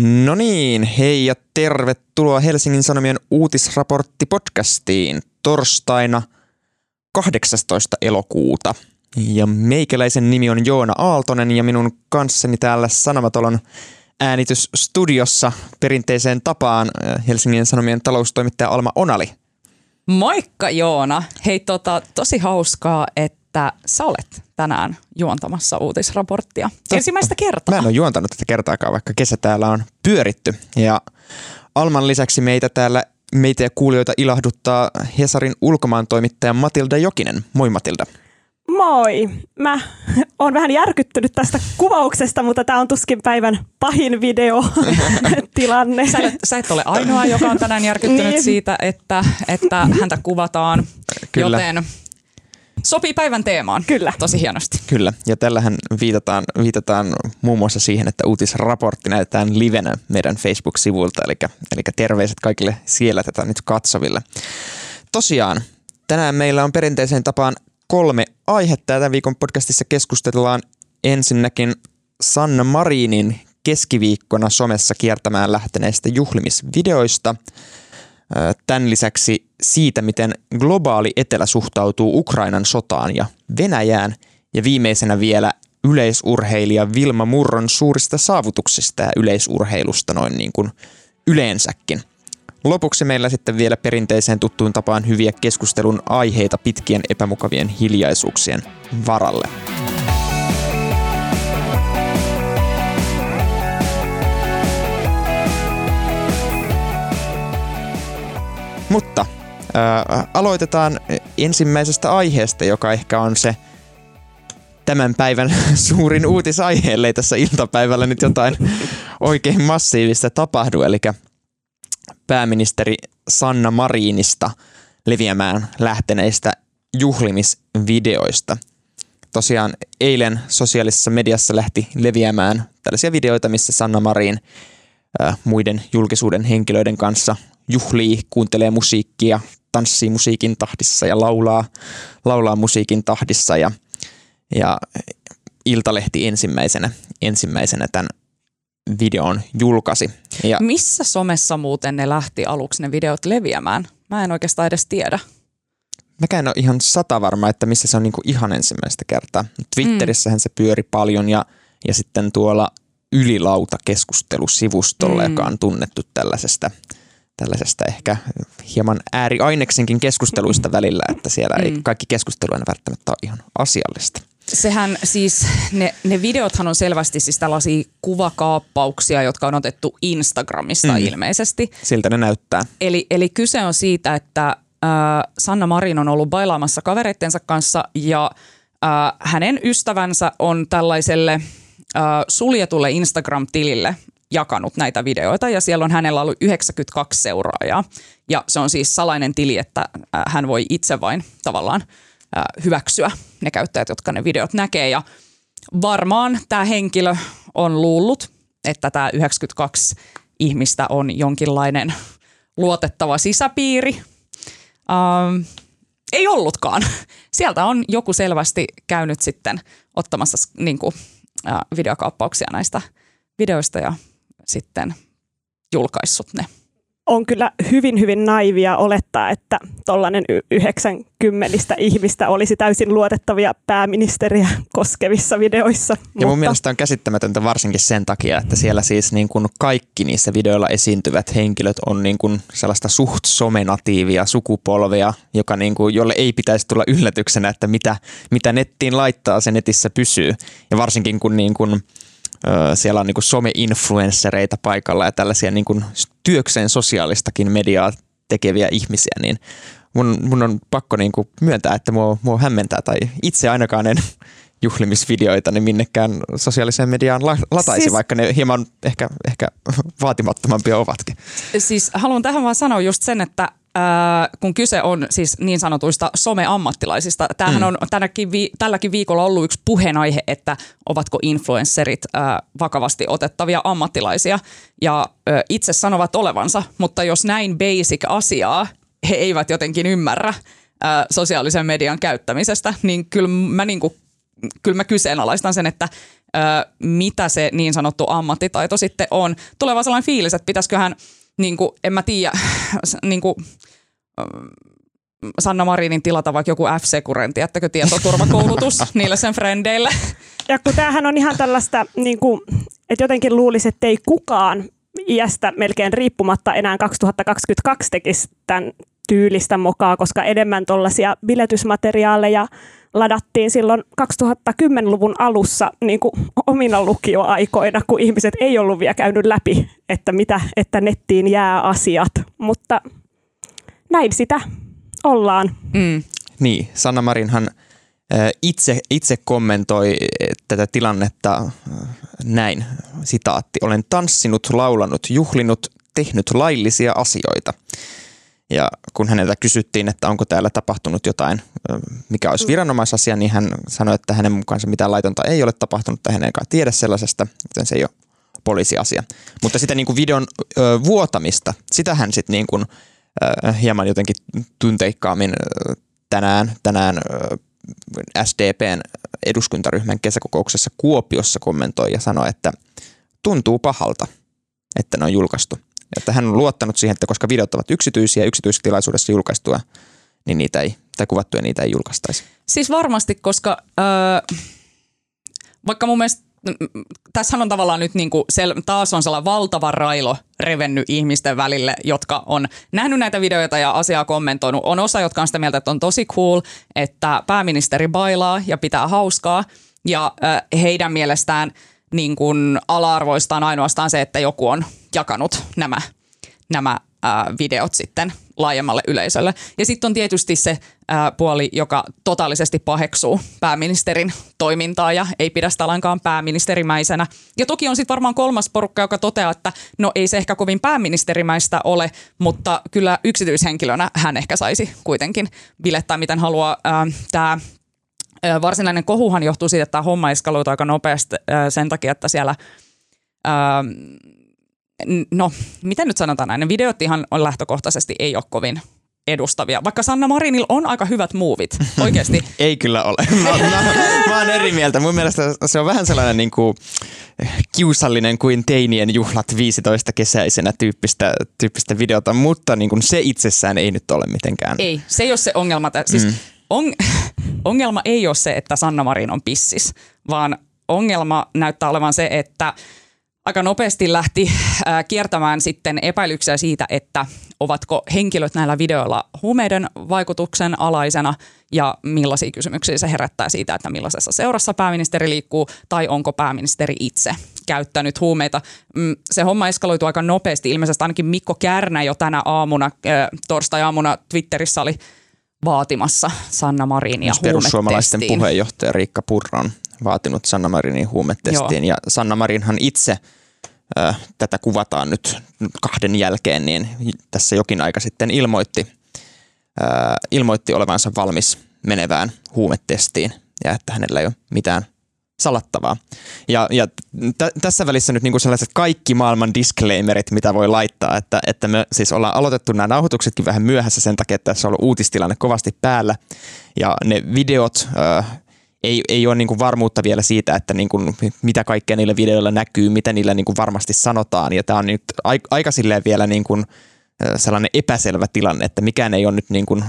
No niin, hei ja tervetuloa Helsingin Sanomien uutisraportti-podcastiin torstaina 18. elokuuta. Ja meikäläisen nimi on Joona Aaltonen ja minun kanssani täällä Sanomatalon äänitysstudiossa perinteiseen tapaan äh, Helsingin Sanomien taloustoimittaja Alma Onali. Moikka Joona! Hei tota, tosi hauskaa, että sä olet tänään juontamassa uutisraporttia. Ensimmäistä kertaa. Mä en ole juontanut tätä kertaakaan, vaikka kesä täällä on pyöritty. Ja Alman lisäksi meitä täällä meitä ja kuulijoita ilahduttaa Hesarin ulkomaan toimittaja Matilda Jokinen. Moi Matilda. Moi! Mä oon vähän järkyttynyt tästä kuvauksesta, mutta tämä on tuskin päivän pahin videotilanne. Sä, sä et ole ainoa, joka on tänään järkyttynyt niin. siitä, että, että häntä kuvataan, Kyllä. joten sopii päivän teemaan. Kyllä. Tosi hienosti. Kyllä, ja tällähän viitataan, viitataan muun muassa siihen, että uutisraportti näytetään livenä meidän Facebook-sivulta, eli, eli terveiset kaikille siellä tätä nyt katsoville. Tosiaan, tänään meillä on perinteiseen tapaan kolme aihetta ja tämän viikon podcastissa keskustellaan ensinnäkin Sanna Marinin keskiviikkona somessa kiertämään lähteneistä juhlimisvideoista. Tämän lisäksi siitä, miten globaali etelä suhtautuu Ukrainan sotaan ja Venäjään. Ja viimeisenä vielä yleisurheilija Vilma Murron suurista saavutuksista ja yleisurheilusta noin niin kuin yleensäkin – Lopuksi meillä sitten vielä perinteiseen tuttuun tapaan hyviä keskustelun aiheita pitkien epämukavien hiljaisuuksien varalle. Mutta aloitetaan ensimmäisestä aiheesta, joka ehkä on se tämän päivän suurin uutisaihe, ellei tässä iltapäivällä nyt jotain oikein massiivista tapahdu. Eli pääministeri Sanna Marinista leviämään lähteneistä juhlimisvideoista. Tosiaan eilen sosiaalisessa mediassa lähti leviämään tällaisia videoita, missä Sanna Marin äh, muiden julkisuuden henkilöiden kanssa juhlii, kuuntelee musiikkia, tanssii musiikin tahdissa ja laulaa, laulaa musiikin tahdissa ja, ja Iltalehti ensimmäisenä, ensimmäisenä tämän videon julkaisi. Ja Missä somessa muuten ne lähti aluksi ne videot leviämään? Mä en oikeastaan edes tiedä. Mäkään en ole ihan sata varma, että missä se on niinku ihan ensimmäistä kertaa. Twitterissähän mm. se pyöri paljon ja, ja sitten tuolla ylilauta-keskustelusivustolla, mm. joka on tunnettu tällaisesta, tällaisesta ehkä hieman ääriaineksenkin keskusteluista välillä, että siellä mm. ei kaikki keskustelu aina välttämättä ole ihan asiallista. Sehän siis, ne, ne videothan on selvästi siis tällaisia kuvakaappauksia, jotka on otettu Instagramista mm. ilmeisesti. Siltä ne näyttää. Eli, eli kyse on siitä, että äh, Sanna Marin on ollut bailaamassa kavereittensa kanssa ja äh, hänen ystävänsä on tällaiselle äh, suljetulle Instagram-tilille jakanut näitä videoita ja siellä on hänellä ollut 92 seuraajaa. Ja se on siis salainen tili, että äh, hän voi itse vain tavallaan – hyväksyä ne käyttäjät, jotka ne videot näkee. Ja varmaan tämä henkilö on luullut, että tämä 92 ihmistä on jonkinlainen luotettava sisäpiiri. Ähm, ei ollutkaan. Sieltä on joku selvästi käynyt sitten ottamassa niin kuin, äh, videokaappauksia näistä videoista ja sitten julkaissut ne on kyllä hyvin, hyvin naivia olettaa, että tuollainen 90 ihmistä olisi täysin luotettavia pääministeriä koskevissa videoissa. Ja mutta... mun mielestä on käsittämätöntä varsinkin sen takia, että siellä siis niin kuin kaikki niissä videoilla esiintyvät henkilöt on niin kuin sellaista suht somenatiivia sukupolvea, joka niin kuin, jolle ei pitäisi tulla yllätyksenä, että mitä, mitä nettiin laittaa, se netissä pysyy. Ja varsinkin kun niin kuin siellä on niin some-influenssereita paikalla ja tällaisia niin kuin työkseen sosiaalistakin mediaa tekeviä ihmisiä, niin mun, mun on pakko niin kuin myöntää, että mua, mua hämmentää tai itse ainakaan en juhlimisvideoita niin minnekään sosiaaliseen mediaan lataisi, siis, vaikka ne hieman ehkä, ehkä vaatimattomampia ovatkin. Siis haluan tähän vaan sanoa just sen, että kun kyse on siis niin sanotuista someammattilaisista. Tämähän mm. on tänäkin vi- tälläkin viikolla ollut yksi puheenaihe, että ovatko influencerit ää, vakavasti otettavia ammattilaisia. Ja ää, itse sanovat olevansa, mutta jos näin basic asiaa he eivät jotenkin ymmärrä ää, sosiaalisen median käyttämisestä, niin kyllä mä, niinku, kyllä mä kyseenalaistan sen, että mitä se niin sanottu ammattitaito sitten on. Tulee vaan sellainen fiilis, että pitäisiköhän, niin kuin, en mä tiedä, niin kuin, Sanna Marinin tilata vaikka joku F-sekurentti, jättäkö tietoturvakoulutus niille sen frendeille. Ja kun tämähän on ihan tällaista, niin kuin, että jotenkin luulisi, että ei kukaan iästä melkein riippumatta enää 2022 tekisi tämän tyylistä mokaa, koska enemmän tuollaisia biletysmateriaaleja ladattiin silloin 2010-luvun alussa niin kuin omina lukioaikoina, kun ihmiset ei ollut vielä käynyt läpi, että mitä, että nettiin jää asiat, mutta näin sitä ollaan. Mm. Niin, Sanna Marinhan itse, itse kommentoi tätä tilannetta näin, sitaatti, olen tanssinut, laulanut, juhlinut, tehnyt laillisia asioita. Ja kun häneltä kysyttiin, että onko täällä tapahtunut jotain, mikä olisi viranomaisasia, niin hän sanoi, että hänen mukaansa mitään laitonta ei ole tapahtunut, tai hän ei tiedä sellaisesta, joten se ei ole poliisiasia. Mutta sitä niin kuin videon ö, vuotamista, sitä hän sitten niin kuin, ö, hieman jotenkin tunteikkaammin tänään, tänään ö, SDPn eduskuntaryhmän kesäkokouksessa Kuopiossa kommentoi ja sanoi, että tuntuu pahalta, että ne on julkaistu. Että hän on luottanut siihen, että koska videot ovat yksityisiä yksityistilaisuudessa julkaistua, niin niitä ei, tai kuvattuja niitä ei julkaistaisi. Siis varmasti, koska äh, vaikka mun mielestä tässä on tavallaan nyt niin kuin sel- taas on sellainen valtava railo revennyt ihmisten välille, jotka on nähnyt näitä videoita ja asiaa kommentoinut. On osa, jotka on sitä mieltä, että on tosi cool, että pääministeri bailaa ja pitää hauskaa. Ja äh, heidän mielestään niin kuin ala-arvoista on ainoastaan se, että joku on jakanut nämä, nämä ää, videot sitten laajemmalle yleisölle. Ja sitten on tietysti se ää, puoli, joka totaalisesti paheksuu pääministerin toimintaa ja ei pidä sitä lainkaan pääministerimäisenä. Ja toki on sitten varmaan kolmas porukka, joka toteaa, että no ei se ehkä kovin pääministerimäistä ole, mutta kyllä yksityishenkilönä hän ehkä saisi kuitenkin bilettää miten haluaa. Tämä varsinainen kohuhan johtuu siitä, että tämä homma eskaloituu aika nopeasti sen takia, että siellä no, miten nyt sanotaan näin, ne videot ihan on lähtökohtaisesti ei ole kovin edustavia. Vaikka Sanna Marinilla on aika hyvät muuvit, oikeasti. ei kyllä ole. Mä, mä, mä oon eri mieltä. Mun mielestä se on vähän sellainen niin kuin kiusallinen kuin teinien juhlat 15 kesäisenä tyyppistä, tyyppistä videota, mutta niin kuin se itsessään ei nyt ole mitenkään. Ei, se ei ole se ongelma. Siis mm. On, ongelma ei ole se, että Sanna Marin on pissis, vaan ongelma näyttää olevan se, että – aika nopeasti lähti äh, kiertämään sitten epäilyksiä siitä, että ovatko henkilöt näillä videoilla huumeiden vaikutuksen alaisena ja millaisia kysymyksiä se herättää siitä, että millaisessa seurassa pääministeri liikkuu tai onko pääministeri itse käyttänyt huumeita. Mm, se homma eskaloitu aika nopeasti. Ilmeisesti ainakin Mikko Kärnä jo tänä aamuna, äh, torstai-aamuna Twitterissä oli vaatimassa Sanna Marinia Perussuomalaisten puheenjohtaja Riikka Purra on vaatinut Sanna Marinin huumetestiin Joo. ja Sanna Marinhan itse – tätä kuvataan nyt kahden jälkeen, niin tässä jokin aika sitten ilmoitti, ilmoitti olevansa valmis menevään huumetestiin ja että hänellä ei ole mitään salattavaa. Ja, ja t- tässä välissä nyt niinku sellaiset kaikki maailman disclaimerit, mitä voi laittaa, että, että me siis ollaan aloitettu nämä nauhoituksetkin vähän myöhässä sen takia, että tässä on ollut uutistilanne kovasti päällä. Ja ne videot, äh, ei, ei ole niin varmuutta vielä siitä, että niin kuin, mitä kaikkea niillä videoilla näkyy, mitä niillä niin varmasti sanotaan. Ja tämä on nyt aika silleen vielä niin kuin, sellainen epäselvä tilanne, että mikään ei ole nyt niin kuin,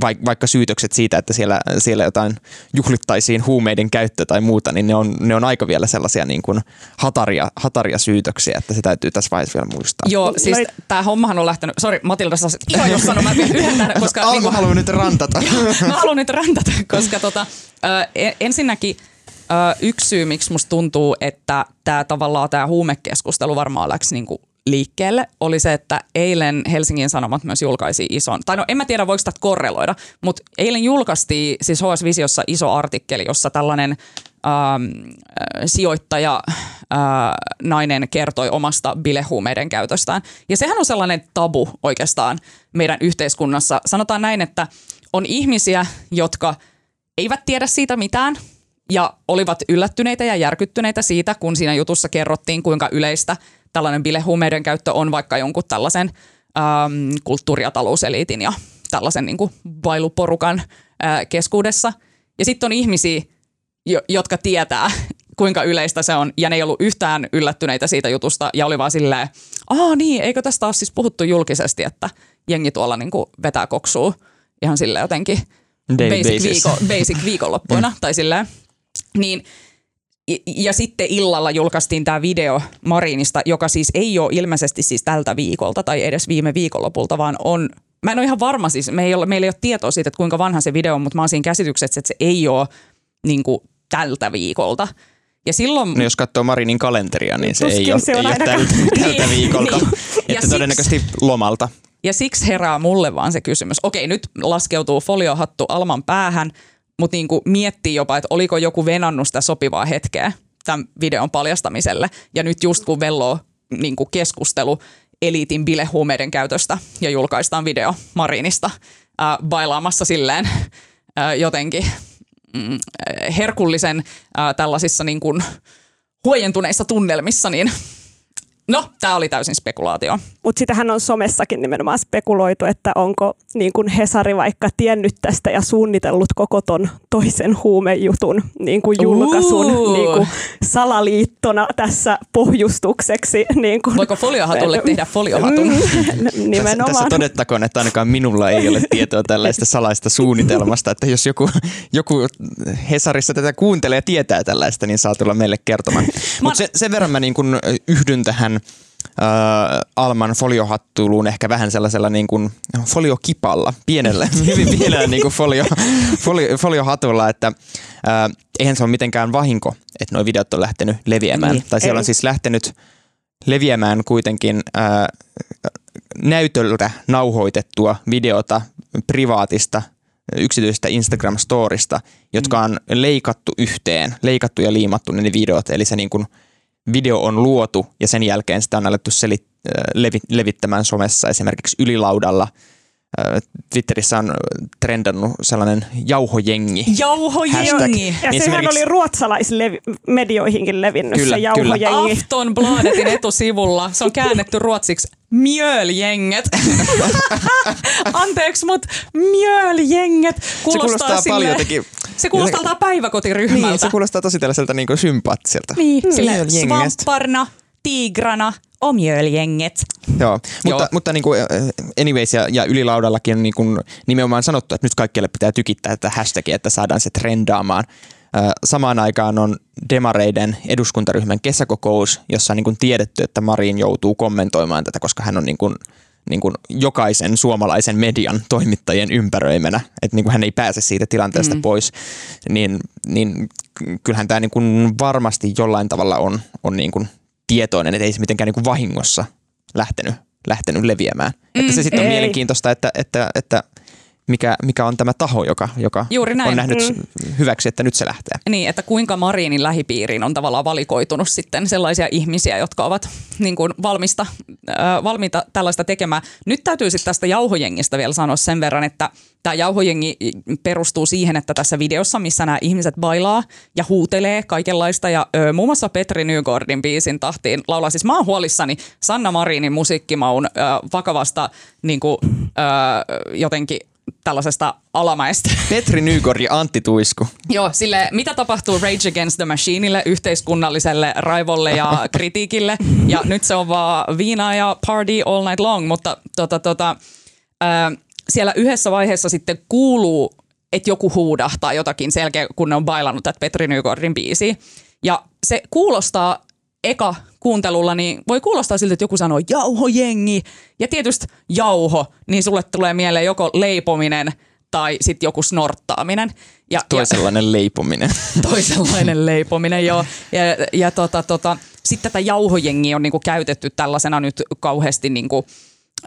vaikka syytökset siitä, että siellä, siellä jotain juhlittaisiin huumeiden käyttö tai muuta, niin ne on, ne on aika vielä sellaisia niin kuin hataria, hataria syytöksiä, että se täytyy tässä vaiheessa vielä muistaa. Joo, siis Noit... tämä hommahan on lähtenyt, sori Matilda, sä ihan jos sanon, mä yhden tämän, koska... Alko niin kuin, haluaa nyt rantata. mä haluan nyt rantata, koska tota, äh, ensinnäkin äh, yksi syy, miksi musta tuntuu, että tämä tavallaan tämä huumekeskustelu varmaan läksi niin kuin liikkeelle oli se, että eilen Helsingin Sanomat myös julkaisi ison, tai no en mä tiedä voiko tätä korreloida, mutta eilen julkaistiin siis HS Visiossa iso artikkeli, jossa tällainen ähm, sijoittaja äh, nainen kertoi omasta bilehuumeiden käytöstään. Ja sehän on sellainen tabu oikeastaan meidän yhteiskunnassa. Sanotaan näin, että on ihmisiä, jotka eivät tiedä siitä mitään ja olivat yllättyneitä ja järkyttyneitä siitä, kun siinä jutussa kerrottiin, kuinka yleistä – tällainen bilehuumeiden käyttö on vaikka jonkun tällaisen ähm, kulttuuri- ja talouseliitin ja tällaisen niin kuin bailuporukan äh, keskuudessa. Ja sitten on ihmisiä, jo, jotka tietää, kuinka yleistä se on, ja ne ei ollut yhtään yllättyneitä siitä jutusta, ja oli vaan silleen, aa niin, eikö tästä ole siis puhuttu julkisesti, että jengi tuolla niin kuin vetää koksuu ihan sille jotenkin Daily basic, basis. viiko, basic viikonloppuina, tai silleen. Niin, ja, ja sitten illalla julkaistiin tämä video Marinista, joka siis ei ole ilmeisesti siis tältä viikolta tai edes viime viikonlopulta, vaan on, mä en ole ihan varma siis, me ei ole, meillä ei ole tietoa siitä, että kuinka vanha se video on, mutta mä oon siinä käsityksessä, että se ei ole niin kuin, tältä viikolta. Ja silloin... No jos katsoo Marinin kalenteria, niin se ei ole, se on ei ole tältä, tältä Niin, viikolta. niin. Ja Että siksi- todennäköisesti lomalta. Ja siksi herää mulle vaan se kysymys. Okei, nyt laskeutuu foliohattu Alman päähän, mutta niinku miettii jopa, että oliko joku venannut sitä sopivaa hetkeä tämän videon paljastamiselle. Ja nyt just kun velloo niinku keskustelu eliitin bilehuumeiden käytöstä ja julkaistaan video Marinista ää, bailaamassa silleen ää, jotenkin mm, herkullisen ää, tällaisissa niin kuin huojentuneissa tunnelmissa, niin no, tämä oli täysin spekulaatio. Mutta sitähän on somessakin nimenomaan spekuloitu, että onko niin kuin Hesari vaikka tiennyt tästä ja suunnitellut koko ton toisen huumejutun niin kuin julkaisun niin kuin salaliittona tässä pohjustukseksi. Niin kuin, Voiko foliohatulle tehdä foliohatun? Tässä, nimenomaan. tässä todettakoon, että ainakaan minulla ei ole tietoa tällaista salaista suunnitelmasta, että jos joku, joku Hesarissa tätä kuuntelee ja tietää tällaista, niin saa tulla meille kertomaan. Mutta se, sen verran mä niin kun yhdyn tähän äh, Alman foliohattuuluun ehkä vähän sellaisella niin kuin foliokipalla, pienellä, hyvin pienellä niin kuin folio, folio, foliohatulla, että äh, eihän se ole mitenkään vahinko, että nuo videot on lähtenyt leviämään. Niin, tai siellä ei. on siis lähtenyt leviämään kuitenkin ää, näytöltä nauhoitettua videota privaatista yksityisestä Instagram-storista, jotka on leikattu yhteen, leikattu ja liimattu ne videot, eli se niin kuin video on luotu ja sen jälkeen sitä on alettu selit, äh, levi, levittämään somessa esimerkiksi ylilaudalla. Äh, Twitterissä on trendannut sellainen jauhojengi. Jauhojengi. Ja Niin sehän esimerkiksi- oli ruotsalaismedioihinkin levinnyt Kyllä, se kyllä. jauhojengi. Aftonbladetin etusivulla. Se on käännetty ruotsiksi mjöljenget. Anteeksi, mutta mjöljenget kuulostaa, kuulostaa paljon silleen- jotenkin- Se kuulostaa tältä päiväkotiryhmältä. Niin, se kuulostaa tosi tällaiselta niin sympaattiselta. Niin, silleen Mjöljenget. Tigrana, omjöljenget. Joo, mutta, Joo. mutta niin kuin, äh, anyways ja, ja ylilaudallakin on niin kuin nimenomaan sanottu, että nyt kaikkialle pitää tykittää tätä hashtagia, että saadaan se trendaamaan. Samaan aikaan on Demareiden eduskuntaryhmän kesäkokous, jossa on niin kuin tiedetty, että Marin joutuu kommentoimaan tätä, koska hän on niin kuin, niin kuin jokaisen suomalaisen median toimittajien ympäröimänä, että niin kuin hän ei pääse siitä tilanteesta mm. pois, niin, niin kyllähän tämä niin kuin varmasti jollain tavalla on, on niin kuin tietoinen, että ei se mitenkään niin kuin vahingossa lähtenyt, lähtenyt leviämään. Mm, että se sitten on ei. mielenkiintoista, että, että, että mikä, mikä on tämä taho, joka, joka Juuri näin. on nähnyt mm. hyväksi, että nyt se lähtee. Niin, että kuinka Marinin lähipiiriin on tavallaan valikoitunut sitten sellaisia ihmisiä, jotka ovat niin kuin valmista, äh, valmiita tällaista tekemään. Nyt täytyy sitten tästä jauhojengistä vielä sanoa sen verran, että tämä jauhojengi perustuu siihen, että tässä videossa, missä nämä ihmiset bailaa ja huutelee kaikenlaista ja ö, muun muassa Petri Nygårdin biisin tahtiin laulaa. Siis mä oon huolissani Sanna Marinin musiikkimaun ö, vakavasta niin kuin, ö, jotenkin tällaisesta alamäestä Petri Nygård ja Antti Tuisku. Joo, sille mitä tapahtuu Rage Against the Machineille, yhteiskunnalliselle raivolle ja kritiikille. Ja nyt se on vaan viina ja party all night long, mutta tota, tota, ää, siellä yhdessä vaiheessa sitten kuuluu, että joku huudahtaa jotakin selkeä, kun ne on bailannut tätä Petri Nygårdin biisiä. Ja se kuulostaa eka kuuntelulla, niin voi kuulostaa siltä, että joku sanoo jauhojengi. Ja tietysti jauho, niin sulle tulee mieleen joko leipominen tai sitten joku snorttaaminen. Ja, Toisenlainen leipominen. toisenlainen leipominen, joo. Ja, ja tota, tota, sitten tätä jauhojengiä on niinku käytetty tällaisena nyt kauheasti niinku,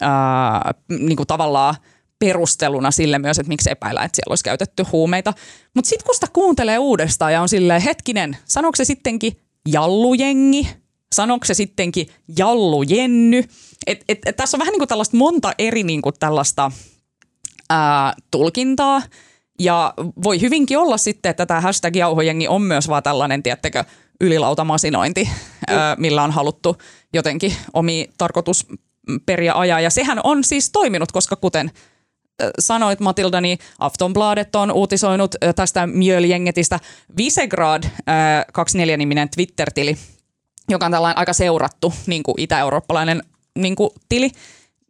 ää, niinku tavallaan perusteluna sille myös, että miksi epäillä, että siellä olisi käytetty huumeita. Mutta sitten kun sitä kuuntelee uudestaan ja on silleen, hetkinen, sanooko se sittenkin jallujengi? Sanooko se sittenkin jallujenny? Et, et, et, tässä on vähän niin kuin tällaista monta eri niin kuin tällaista ää, tulkintaa. Ja voi hyvinkin olla sitten, että tämä hashtag jauhojengi on myös vaan tällainen, tiettekö, ylilautamasinointi, ää, millä on haluttu jotenkin omi tarkoitusperiä ajaa. Ja sehän on siis toiminut, koska kuten sanoit Matilda, niin Aftonbladet on uutisoinut tästä Mjöl-jengetistä. Visegrad, 24-niminen Twitter-tili, joka on tällainen aika seurattu niin kuin itä-eurooppalainen niin kuin tili,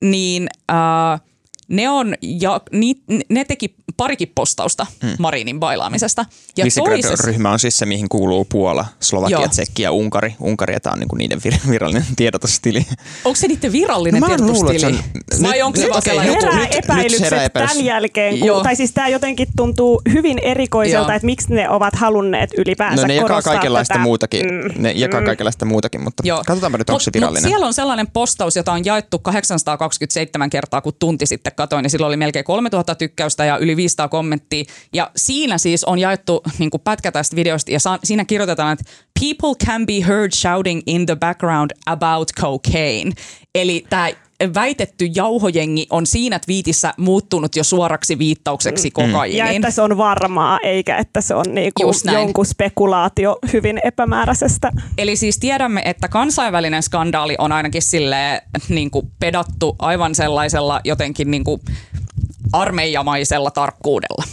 niin äh, ne, on, ja, ni, ne teki parikin postausta hmm. Marinin bailaamisesta. Ja toisessa... ryhmä on siis se, mihin kuuluu Puola, Slovakia, Joo. Tsekki ja Unkari. Unkari, tämä on niin kuin niiden virallinen tiedotustili. Onko se niiden virallinen no, tiedotustili? Se on, Vai onko se vaan sellainen? Herää epäilykset nyt herää tämän jälkeen, kun, tai siis tämä jotenkin tuntuu hyvin erikoiselta, Joo. että miksi ne ovat halunneet ylipäänsä no, ne jakaa kaikenlaista tätä. muutakin, mm. ne jakaa mm. kaikenlaista muutakin, mutta Joo. katsotaanpa nyt, onko se virallinen. Mut siellä on sellainen postaus, jota on jaettu 827 kertaa, kun tunti sitten katoin, niin silloin oli melkein 3000 tykkäystä ja yli 500 kommenttia. Ja siinä siis on jaettu niin pätkä tästä videosta ja siinä kirjoitetaan, että people can be heard shouting in the background about cocaine. Eli tämä väitetty jauhojengi on siinä twiitissä muuttunut jo suoraksi viittaukseksi mm. kokaiiniin. Ja että se on varmaa, eikä että se on niinku jonkun spekulaatio hyvin epämääräisestä. Eli siis tiedämme, että kansainvälinen skandaali on ainakin sille niinku pedattu aivan sellaisella jotenkin niinku armeijamaisella tarkkuudella.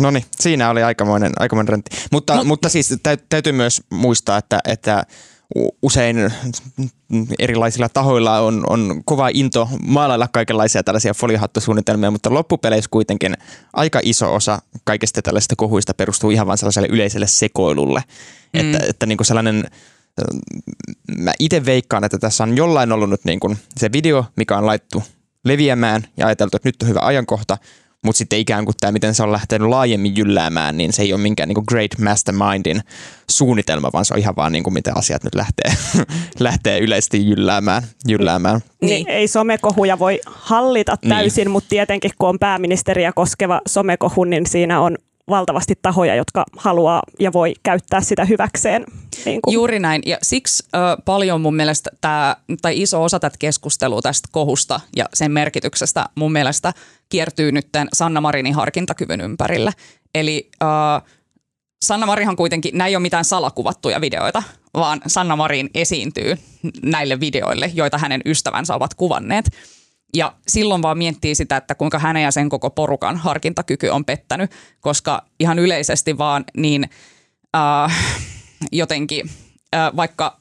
No niin, siinä oli aikamoinen, aikamoinen rentti. Mutta, no, mutta siis täytyy myös muistaa, että, että usein erilaisilla tahoilla on, on kova into maalailla kaikenlaisia tällaisia foliohattosuunnitelmia, mutta loppupeleissä kuitenkin aika iso osa kaikista tällaisista kohuista perustuu ihan vain sellaiselle yleiselle sekoilulle. Mm. Että, että niin kuin sellainen mä itse veikkaan, että tässä on jollain ollut nyt niin kuin se video, mikä on laittu leviämään ja ajateltu, että nyt on hyvä ajankohta, mutta sitten ikään kuin tämä, miten se on lähtenyt laajemmin jylläämään, niin se ei ole minkään niin kuin great mastermindin suunnitelma, vaan se on ihan vaan niin kuin miten asiat nyt lähtee, lähtee yleisesti jylläämään. jylläämään. Niin. Ei somekohuja voi hallita niin. täysin, niin. mutta tietenkin kun on pääministeriä koskeva somekohu, niin siinä on valtavasti tahoja, jotka haluaa ja voi käyttää sitä hyväkseen. Niin kuin. Juuri näin. Ja siksi ö, paljon mun mielestä tämä, tai iso osa tätä keskustelua tästä kohusta ja sen merkityksestä mun mielestä kiertyy nyt Sanna Marinin harkintakyvyn ympärille. Eli ö, Sanna Marihan kuitenkin, näin ei ole mitään salakuvattuja videoita, vaan Sanna Marin esiintyy näille videoille, joita hänen ystävänsä ovat kuvanneet. Ja silloin vaan miettii sitä, että kuinka hänen ja sen koko porukan harkintakyky on pettänyt, koska ihan yleisesti vaan niin äh, jotenkin, äh, vaikka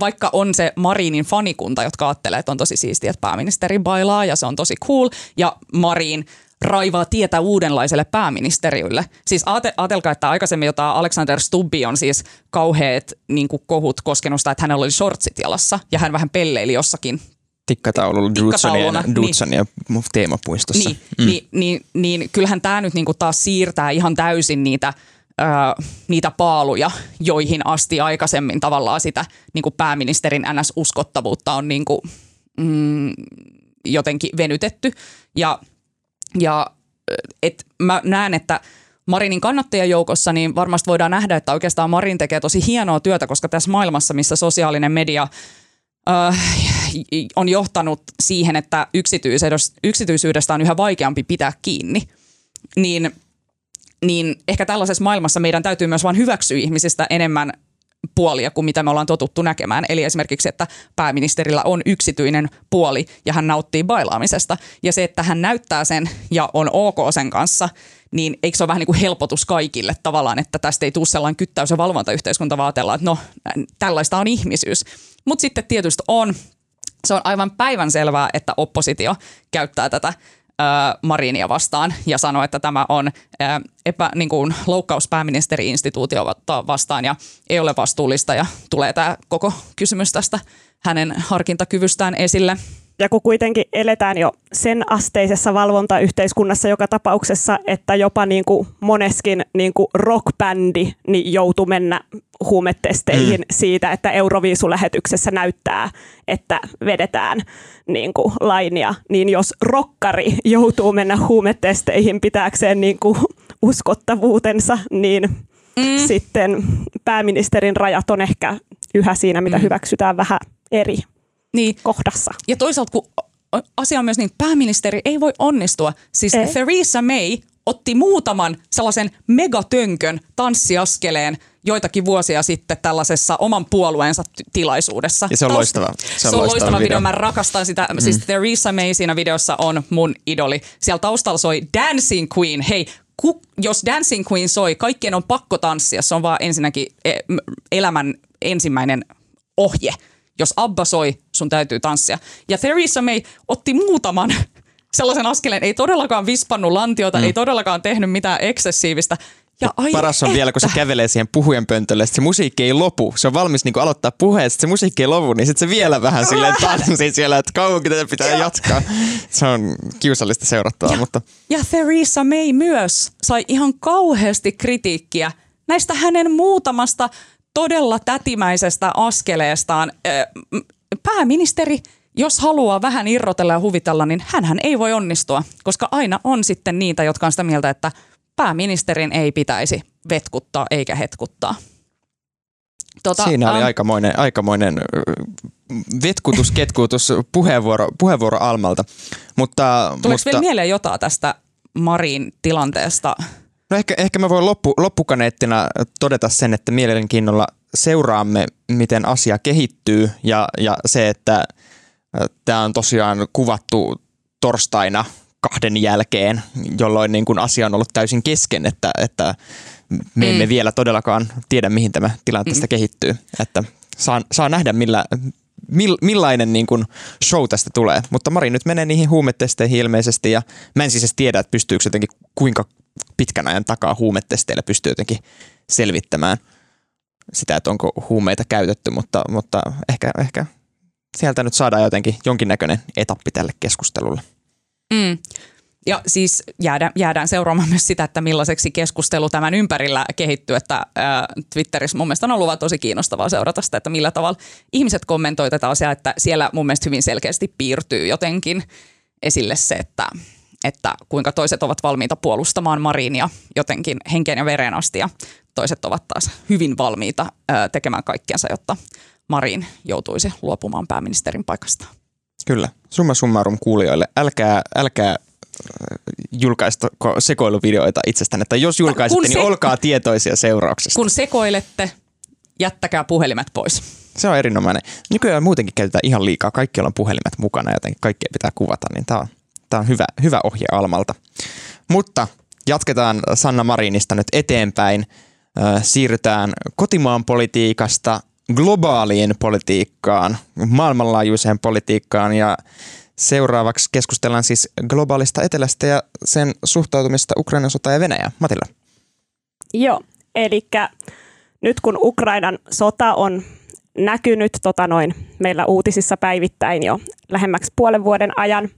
vaikka on se Marinin fanikunta, jotka ajattelee, että on tosi siistiä, että pääministeri bailaa ja se on tosi cool, ja Marin raivaa tietä uudenlaiselle pääministeriölle. Siis ajatelkaa, että aikaisemmin jota Alexander Stubbi on siis kauheat niin kohut koskenut sitä, että hänellä oli shortsit jalassa ja hän vähän pelleili jossakin tikkataululla Dudsonia niin, teemapuistossa. Niin, mm. niin, niin, niin kyllähän tämä nyt niinku taas siirtää ihan täysin niitä, ö, niitä paaluja, joihin asti aikaisemmin tavallaan sitä niinku pääministerin NS-uskottavuutta on niinku, mm, jotenkin venytetty. Ja, ja et mä näen, että Marinin kannattajajoukossa, niin varmasti voidaan nähdä, että oikeastaan Marin tekee tosi hienoa työtä, koska tässä maailmassa, missä sosiaalinen media on johtanut siihen, että yksityisyydestä on yhä vaikeampi pitää kiinni, niin, niin ehkä tällaisessa maailmassa meidän täytyy myös vain hyväksyä ihmisistä enemmän puolia kuin mitä me ollaan totuttu näkemään. Eli esimerkiksi, että pääministerillä on yksityinen puoli ja hän nauttii bailaamisesta. Ja se, että hän näyttää sen ja on ok sen kanssa, niin eikö se ole vähän niin kuin helpotus kaikille tavallaan, että tästä ei tule sellainen kyttäys- ja valvontayhteiskunta vaatella, että no tällaista on ihmisyys. Mutta sitten tietysti on se on aivan päivän selvää, että oppositio käyttää tätä Marinia vastaan ja sanoo, että tämä on epä, niin kuin loukkaus pääministeri-instituutiota vastaan ja ei ole vastuullista ja tulee tämä koko kysymys tästä hänen harkintakyvystään esille ja kun kuitenkin eletään jo sen asteisessa valvontayhteiskunnassa joka tapauksessa, että jopa niin kuin moneskin niin kuin rockbändi niin joutuu mennä huumetesteihin mm. siitä, että Euroviisulähetyksessä näyttää, että vedetään niin kuin lainia, niin jos rokkari joutuu mennä huumetesteihin pitääkseen niin kuin uskottavuutensa, niin mm. sitten pääministerin rajat on ehkä yhä siinä, mitä mm. hyväksytään vähän eri niin. kohdassa. Ja toisaalta kun asia on myös niin, pääministeri ei voi onnistua. Siis ei. Theresa May otti muutaman sellaisen megatönkön tanssiaskeleen joitakin vuosia sitten tällaisessa oman puolueensa tilaisuudessa. Ja se on loistava. Se on, se on loistava, loistava video. video. Mä rakastan sitä. Mm. Siis Theresa May siinä videossa on mun idoli. Siellä taustalla soi Dancing Queen. Hei, ku, jos Dancing Queen soi, kaikkien on pakko tanssia. Se on vaan ensinnäkin e, elämän ensimmäinen ohje. Jos Abba soi, sun täytyy tanssia. Ja Theresa May otti muutaman sellaisen askeleen, ei todellakaan vispannut lantiota, mm. ei todellakaan tehnyt mitään eksessiivistä. Ja ai paras on että. vielä, kun se kävelee siihen puhujan pöntölle, että se musiikki ei lopu. Se on valmis niin aloittaa puheen, se musiikki ei lopu, niin sitten se vielä vähän silleen tanssii siellä, että kauankin tätä pitää jatkaa. Se on kiusallista seurattavaa. Ja, mutta... ja Theresa May myös sai ihan kauheasti kritiikkiä näistä hänen muutamasta todella tätimäisestä askeleestaan. Pääministeri, jos haluaa vähän irrotella ja huvitella, niin hän ei voi onnistua, koska aina on sitten niitä, jotka on sitä mieltä, että – pääministerin ei pitäisi vetkuttaa eikä hetkuttaa. Tota, Siinä oli um, aikamoinen, aikamoinen vetkutus, ketkutus puheenvuoro, puheenvuoro Almalta. Mutta, Tuleeko mutta, vielä mieleen jotain tästä Marin tilanteesta? No ehkä, ehkä mä voin loppu, loppukaneettina todeta sen, että mielenkiinnolla seuraamme, miten asia kehittyy ja, ja se, että tämä on tosiaan kuvattu torstaina kahden jälkeen, jolloin niin kuin asia on ollut täysin kesken, että, että me emme mm. vielä todellakaan tiedä, mihin tämä tilanne tästä mm. kehittyy. Että saa, saa nähdä, millä, mill, millainen niin kuin show tästä tulee. Mutta Mari nyt menee niihin huumetesteihin ilmeisesti ja mä en siis tiedä, että pystyykö jotenkin kuinka pitkän ajan takaa huumetesteillä pystyy jotenkin selvittämään sitä, että onko huumeita käytetty, mutta, mutta ehkä, ehkä sieltä nyt saadaan jotenkin jonkinnäköinen etappi tälle keskustelulle. Mm. Ja siis jäädään, jäädään seuraamaan myös sitä, että millaiseksi keskustelu tämän ympärillä kehittyy, että äh, Twitterissä mun mielestä on ollut tosi kiinnostavaa seurata sitä, että millä tavalla ihmiset kommentoivat tätä asiaa, että siellä mun mielestä hyvin selkeästi piirtyy jotenkin esille se, että, että kuinka toiset ovat valmiita puolustamaan Marinia jotenkin henkeen ja vereen asti ja toiset ovat taas hyvin valmiita tekemään kaikkiansa, jotta Marin joutuisi luopumaan pääministerin paikasta. Kyllä. Summa summarum kuulijoille. Älkää, älkää julkaista sekoiluvideoita itsestään, että jos julkaisette, niin se... niin olkaa tietoisia seurauksista. Kun sekoilette, jättäkää puhelimet pois. Se on erinomainen. Nykyään muutenkin käytetään ihan liikaa. Kaikkialla on puhelimet mukana, joten kaikkea pitää kuvata, niin tämä on, tää on hyvä, hyvä ohje Almalta. Mutta jatketaan Sanna Marinista nyt eteenpäin. Siirrytään kotimaan politiikasta globaaliin politiikkaan, maailmanlaajuiseen politiikkaan ja seuraavaksi keskustellaan siis globaalista etelästä ja sen suhtautumista Ukrainan sota ja Venäjä. Matilla. Joo, eli nyt kun Ukrainan sota on näkynyt tota noin, meillä uutisissa päivittäin jo lähemmäksi puolen vuoden ajan,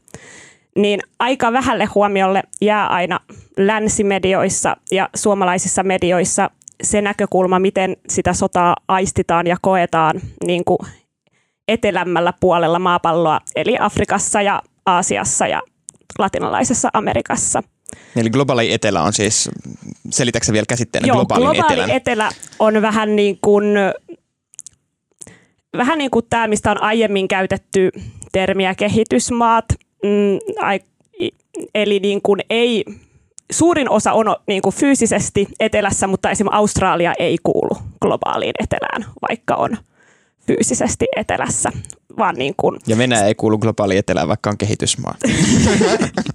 niin aika vähälle huomiolle jää aina länsimedioissa ja suomalaisissa medioissa se näkökulma, miten sitä sotaa aistitaan ja koetaan niin kuin etelämmällä puolella maapalloa, eli Afrikassa ja Aasiassa ja latinalaisessa Amerikassa. Eli globaali etelä on siis, selitätkö vielä käsitteenä Joo, globaalin globaali etelän? etelä on vähän niin kuin, vähän niin kuin tämä, mistä on aiemmin käytetty termiä kehitysmaat, mm, eli niin kuin ei suurin osa on niin kuin fyysisesti etelässä, mutta esimerkiksi Australia ei kuulu globaaliin etelään, vaikka on fyysisesti etelässä. Vaan niin kuin... Ja Venäjä ei kuulu globaaliin etelään, vaikka on kehitysmaa.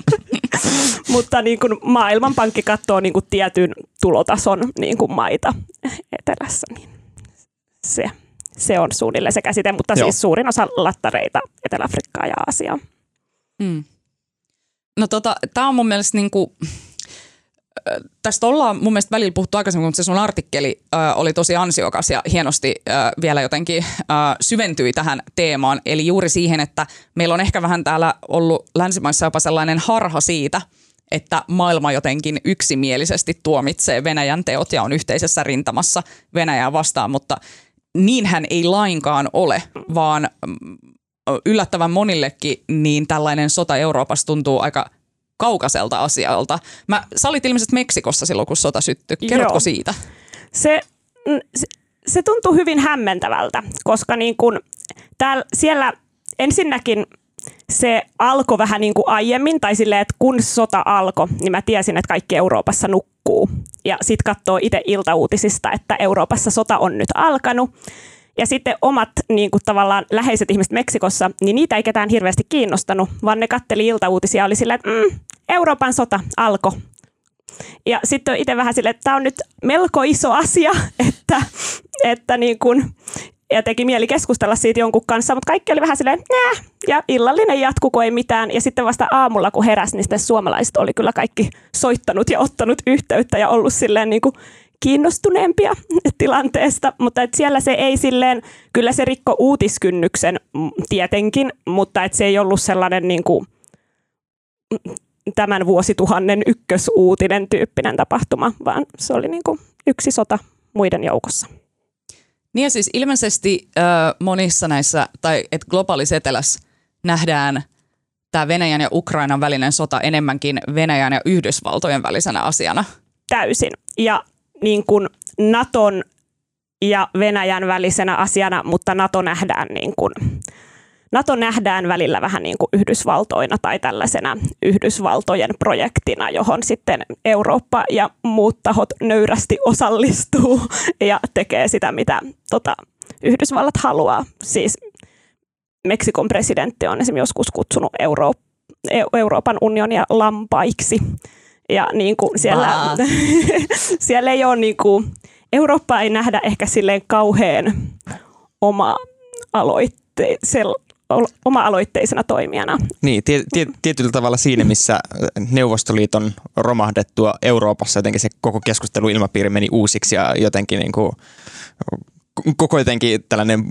mutta niin kuin Maailmanpankki katsoo niin kuin tietyn tulotason niin kuin maita etelässä. Niin se, se on suunnilleen se käsite, mutta Joo. siis suurin osa lattareita Etelä-Afrikkaa ja Aasiaa. Mm. No tota, tämä on mun mielestä niinku, tästä ollaan mun mielestä välillä puhuttu aikaisemmin, mutta se sun artikkeli äh, oli tosi ansiokas ja hienosti äh, vielä jotenkin äh, syventyi tähän teemaan. Eli juuri siihen, että meillä on ehkä vähän täällä ollut länsimaissa jopa sellainen harha siitä, että maailma jotenkin yksimielisesti tuomitsee Venäjän teot ja on yhteisessä rintamassa Venäjää vastaan, mutta niinhän ei lainkaan ole, vaan yllättävän monillekin niin tällainen sota Euroopassa tuntuu aika kaukaiselta asialta. Mä, sä olit ilmeisesti Meksikossa silloin, kun sota syttyi. Kerrotko Joo. siitä? Se, se, se tuntuu hyvin hämmentävältä, koska niin kun täällä, siellä ensinnäkin se alkoi vähän niin kuin aiemmin, tai silleen, että kun sota alkoi, niin mä tiesin, että kaikki Euroopassa nukkuu. Ja sitten katsoo itse iltauutisista, että Euroopassa sota on nyt alkanut. Ja sitten omat niin kuin tavallaan läheiset ihmiset Meksikossa, niin niitä ei ketään hirveästi kiinnostanut, vaan ne katteli iltauutisia ja oli silleen, että mm, Euroopan sota alkoi. Ja sitten itse vähän silleen, että tämä on nyt melko iso asia, että, että niin kuin, ja teki mieli keskustella siitä jonkun kanssa, mutta kaikki oli vähän silleen, Nää. ja illallinen jatku, kun ei mitään. Ja sitten vasta aamulla, kun heräs, niin sitten suomalaiset oli kyllä kaikki soittanut ja ottanut yhteyttä ja ollut silleen niin kuin kiinnostuneempia tilanteesta, mutta et siellä se ei silleen, kyllä se rikko uutiskynnyksen tietenkin, mutta et se ei ollut sellainen niin kuin tämän vuosituhannen ykkösuutinen tyyppinen tapahtuma, vaan se oli niin kuin yksi sota muiden joukossa. Niin ja siis ilmeisesti äh, monissa näissä, tai että globaalissa etelässä nähdään tämä Venäjän ja Ukrainan välinen sota enemmänkin Venäjän ja Yhdysvaltojen välisenä asiana. Täysin. Ja niin kuin Naton ja Venäjän välisenä asiana, mutta Nato nähdään niin kuin NATO nähdään välillä vähän niin kuin Yhdysvaltoina tai tällaisena Yhdysvaltojen projektina, johon sitten Eurooppa ja muut tahot nöyrästi osallistuu ja tekee sitä, mitä tota, Yhdysvallat haluaa. Siis Meksikon presidentti on esimerkiksi joskus kutsunut Euro- Euroopan unionia lampaiksi. Ja niin kuin siellä, siellä ei ole niin kuin, Eurooppa ei nähdä ehkä silleen kauhean oma aloitteisella oma-aloitteisena toimijana. Niin, tie, tie, tietyllä tavalla siinä, missä Neuvostoliiton romahdettua Euroopassa jotenkin se koko keskusteluilmapiiri meni uusiksi ja jotenkin niin kuin, koko jotenkin tällainen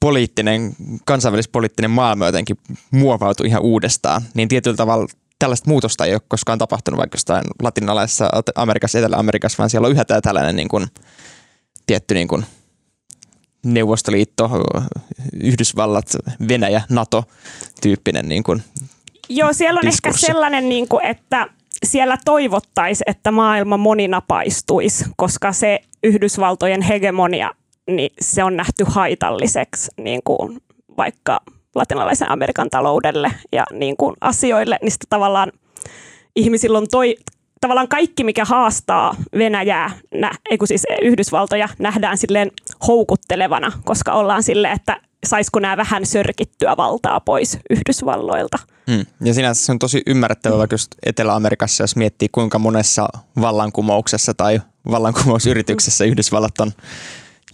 poliittinen, kansainvälispoliittinen maailma jotenkin muovautui ihan uudestaan, niin tietyllä tavalla tällaista muutosta ei ole koskaan tapahtunut vaikka jostain latinalaisessa Amerikassa, Etelä-Amerikassa, vaan siellä on yhä tällainen niin kuin, tietty niin kuin, Neuvostoliitto, Yhdysvallat, Venäjä, NATO-tyyppinen niin kuin Joo, siellä on diskurssi. ehkä sellainen, niin kuin, että siellä toivottaisiin, että maailma moninapaistuisi, koska se Yhdysvaltojen hegemonia, niin se on nähty haitalliseksi niin kuin vaikka latinalaisen Amerikan taloudelle ja niin kuin asioille, niin tavallaan ihmisillä on toi, tavallaan kaikki, mikä haastaa Venäjää, nä, siis Yhdysvaltoja, nähdään silleen houkuttelevana, koska ollaan silleen, että saisiko nämä vähän sörkittyä valtaa pois Yhdysvalloilta. Mm. Ja sinänsä se on tosi ymmärrettävää, vaikka just Etelä-Amerikassa, jos miettii kuinka monessa vallankumouksessa tai vallankumousyrityksessä Yhdysvallat on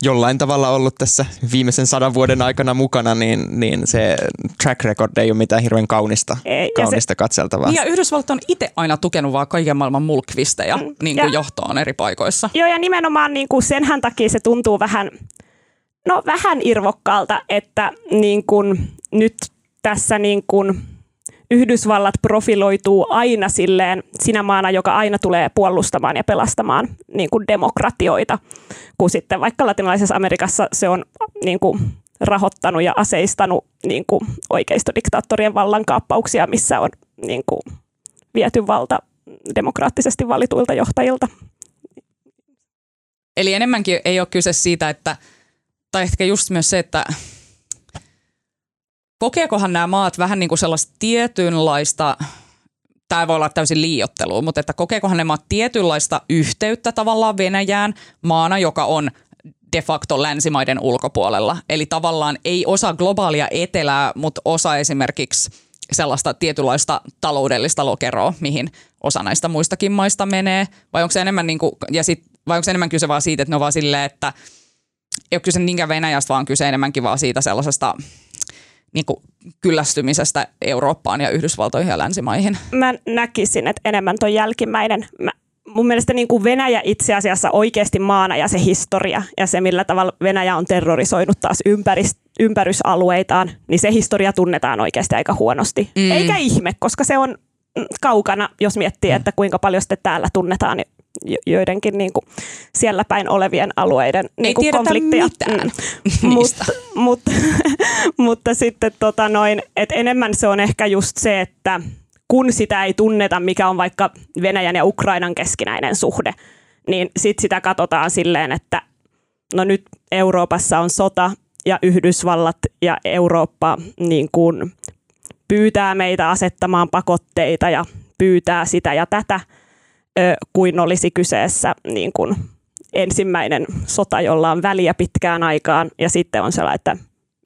jollain tavalla ollut tässä viimeisen sadan vuoden aikana mukana, niin, niin se track record ei ole mitään hirveän kaunista, ei, kaunista se, katseltavaa. Niin ja Yhdysvallat on itse aina tukenut vaan kaiken maailman mulkvisteja mm, niin kuin johtoon eri paikoissa. Joo ja nimenomaan niin kuin senhän takia se tuntuu vähän, no vähän irvokkaalta, että niin kuin nyt tässä niin kuin Yhdysvallat profiloituu aina silleen sinä maana, joka aina tulee puolustamaan ja pelastamaan niin kuin demokratioita, kun sitten vaikka latinalaisessa Amerikassa se on niin kuin rahoittanut ja aseistanut niin kuin oikeistodiktaattorien vallankaappauksia, missä on niin kuin viety valta demokraattisesti valituilta johtajilta. Eli enemmänkin ei ole kyse siitä, että, tai ehkä just myös se, että kokeekohan nämä maat vähän niin kuin sellaista tietynlaista, tämä voi olla täysin liiottelua, mutta että kokeekohan ne maat tietynlaista yhteyttä tavallaan Venäjään maana, joka on de facto länsimaiden ulkopuolella. Eli tavallaan ei osa globaalia etelää, mutta osa esimerkiksi sellaista tietynlaista taloudellista lokeroa, mihin osa näistä muistakin maista menee. Vai onko se enemmän, niin kuin, ja sit, vai onko se enemmän kyse vaan siitä, että ne on vaan silleen, että ei ole kyse niinkään Venäjästä, vaan kyse enemmänkin vaan siitä sellaisesta niin kuin kyllästymisestä Eurooppaan ja Yhdysvaltoihin ja länsimaihin? Mä näkisin, että enemmän tuon jälkimmäinen. Mä, mun mielestä niin kuin Venäjä itse asiassa oikeasti maana ja se historia ja se, millä tavalla Venäjä on terrorisoinut taas ympäris, ympärysalueitaan, niin se historia tunnetaan oikeasti aika huonosti. Mm. Eikä ihme, koska se on kaukana, jos miettii, että kuinka paljon sitten täällä tunnetaan joidenkin niin kuin siellä päin olevien alueiden niin kuin konflikteja. mitään mm. mutta, mutta, mutta sitten tota noin, että enemmän se on ehkä just se, että kun sitä ei tunneta, mikä on vaikka Venäjän ja Ukrainan keskinäinen suhde, niin sitten sitä katsotaan silleen, että no nyt Euroopassa on sota ja Yhdysvallat ja Eurooppa niin kuin pyytää meitä asettamaan pakotteita ja pyytää sitä ja tätä, kuin olisi kyseessä niin kuin ensimmäinen sota, jolla on väliä pitkään aikaan. Ja sitten on sellainen, että